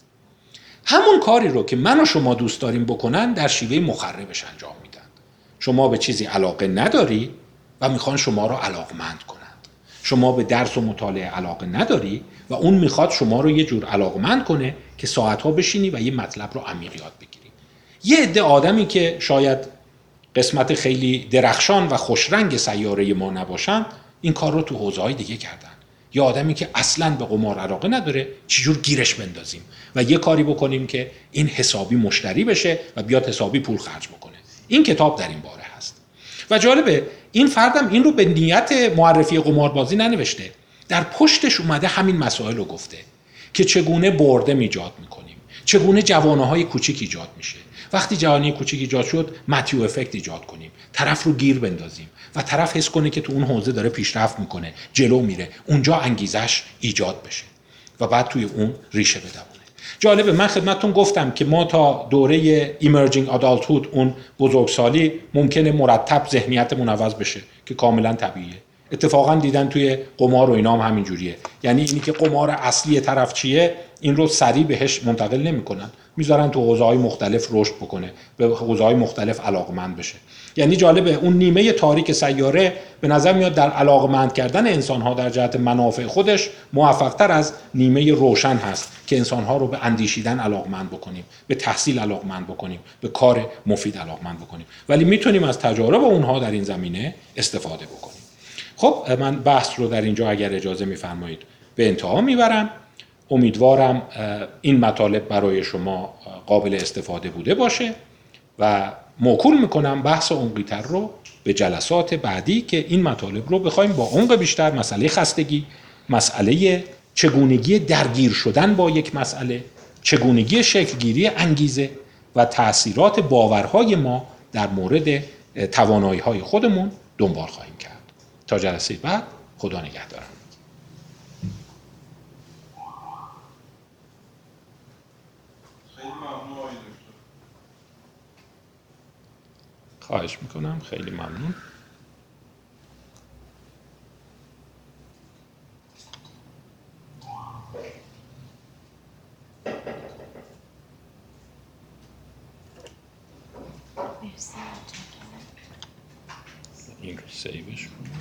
همون کاری رو که من و شما دوست داریم بکنن در شیوه مخربش انجام میدن. شما به چیزی علاقه نداری و می‌خوان شما رو علاقمند کنند شما به درس و مطالعه علاقه نداری و اون می‌خواد شما رو یه جور علاقمند کنه که ساعتها بشینی و یه مطلب رو عمیق یاد بگیری. یه عده آدمی که شاید قسمت خیلی درخشان و خوشرنگ سیاره ما نباشن این کار رو تو حوزه های دیگه کردن. یا آدمی که اصلا به قمار علاقه نداره چجور گیرش بندازیم؟ و یه کاری بکنیم که این حسابی مشتری بشه و بیاد حسابی پول خرج بکنه. این کتاب در این باره. و جالبه این فردم این رو به نیت معرفی قماربازی ننوشته. در پشتش اومده همین مسائل رو گفته که چگونه برده ایجاد می‌کنیم؟ چگونه جوانه های کوچیک ایجاد میشه؟ وقتی جوانی کوچیک ایجاد شد متیو افکت ایجاد کنیم. طرف رو گیر بندازیم و طرف حس کنه که تو اون حوزه داره پیشرفت می‌کنه جلو میره. اونجا انگیزش ایجاد بشه. و بعد توی اون ریشه بدونه جالبه من خدمتتون گفتم که ما تا دوره ایمرجینگ آدالتود اون بزرگسالی ممکنه مرتب ذهنیتمون عوض بشه که کاملا طبیعیه. اتفاقا دیدن توی قمار و اینا هم همین جوریه یعنی اینی که قمار اصلی طرف چیه این رو سریع بهش منتقل نمی‌کنن. می‌ذارن تو حوزه های مختلف رشد بکنه به حوزه های مختلف علاقمند بشه. یعنی جالبه اون نیمه تاریک سیاره به نظر میاد در علاقمند کردن انسان ها در جهت منافع خودش موفق تر از نیمه روشن هست. که انسان ها رو به اندیشیدن علاقمند بکنیم به تحصیل علاقمند بکنیم به کار مفید علاقمند بکنیم. ولی می‌تونیم از تجارب اونها در این زمینه استفاده بکنیم. خب من بحث رو در اینجا اگر اجازه میفرمایید به انتها می‌برم. امیدوارم این مطالب برای شما قابل استفاده بوده باشه و موکول می‌کنم بحث عمقیتر رو به جلسات بعدی که این مطالب رو بخوایم با عمق بیشتر مسئله خستگی مسئله چگونگی درگیر شدن با یک مسئله چگونگی شکلگیری انگیزه و تاثیرات باورهای ما در مورد توانایی های خودمون دنبال خواهیم کرد. تا جلسه بعد خدا نگهدارم خواهش می‌کنم. خیلی ممنون. مرسی متشکرم. این رو سیوش کنم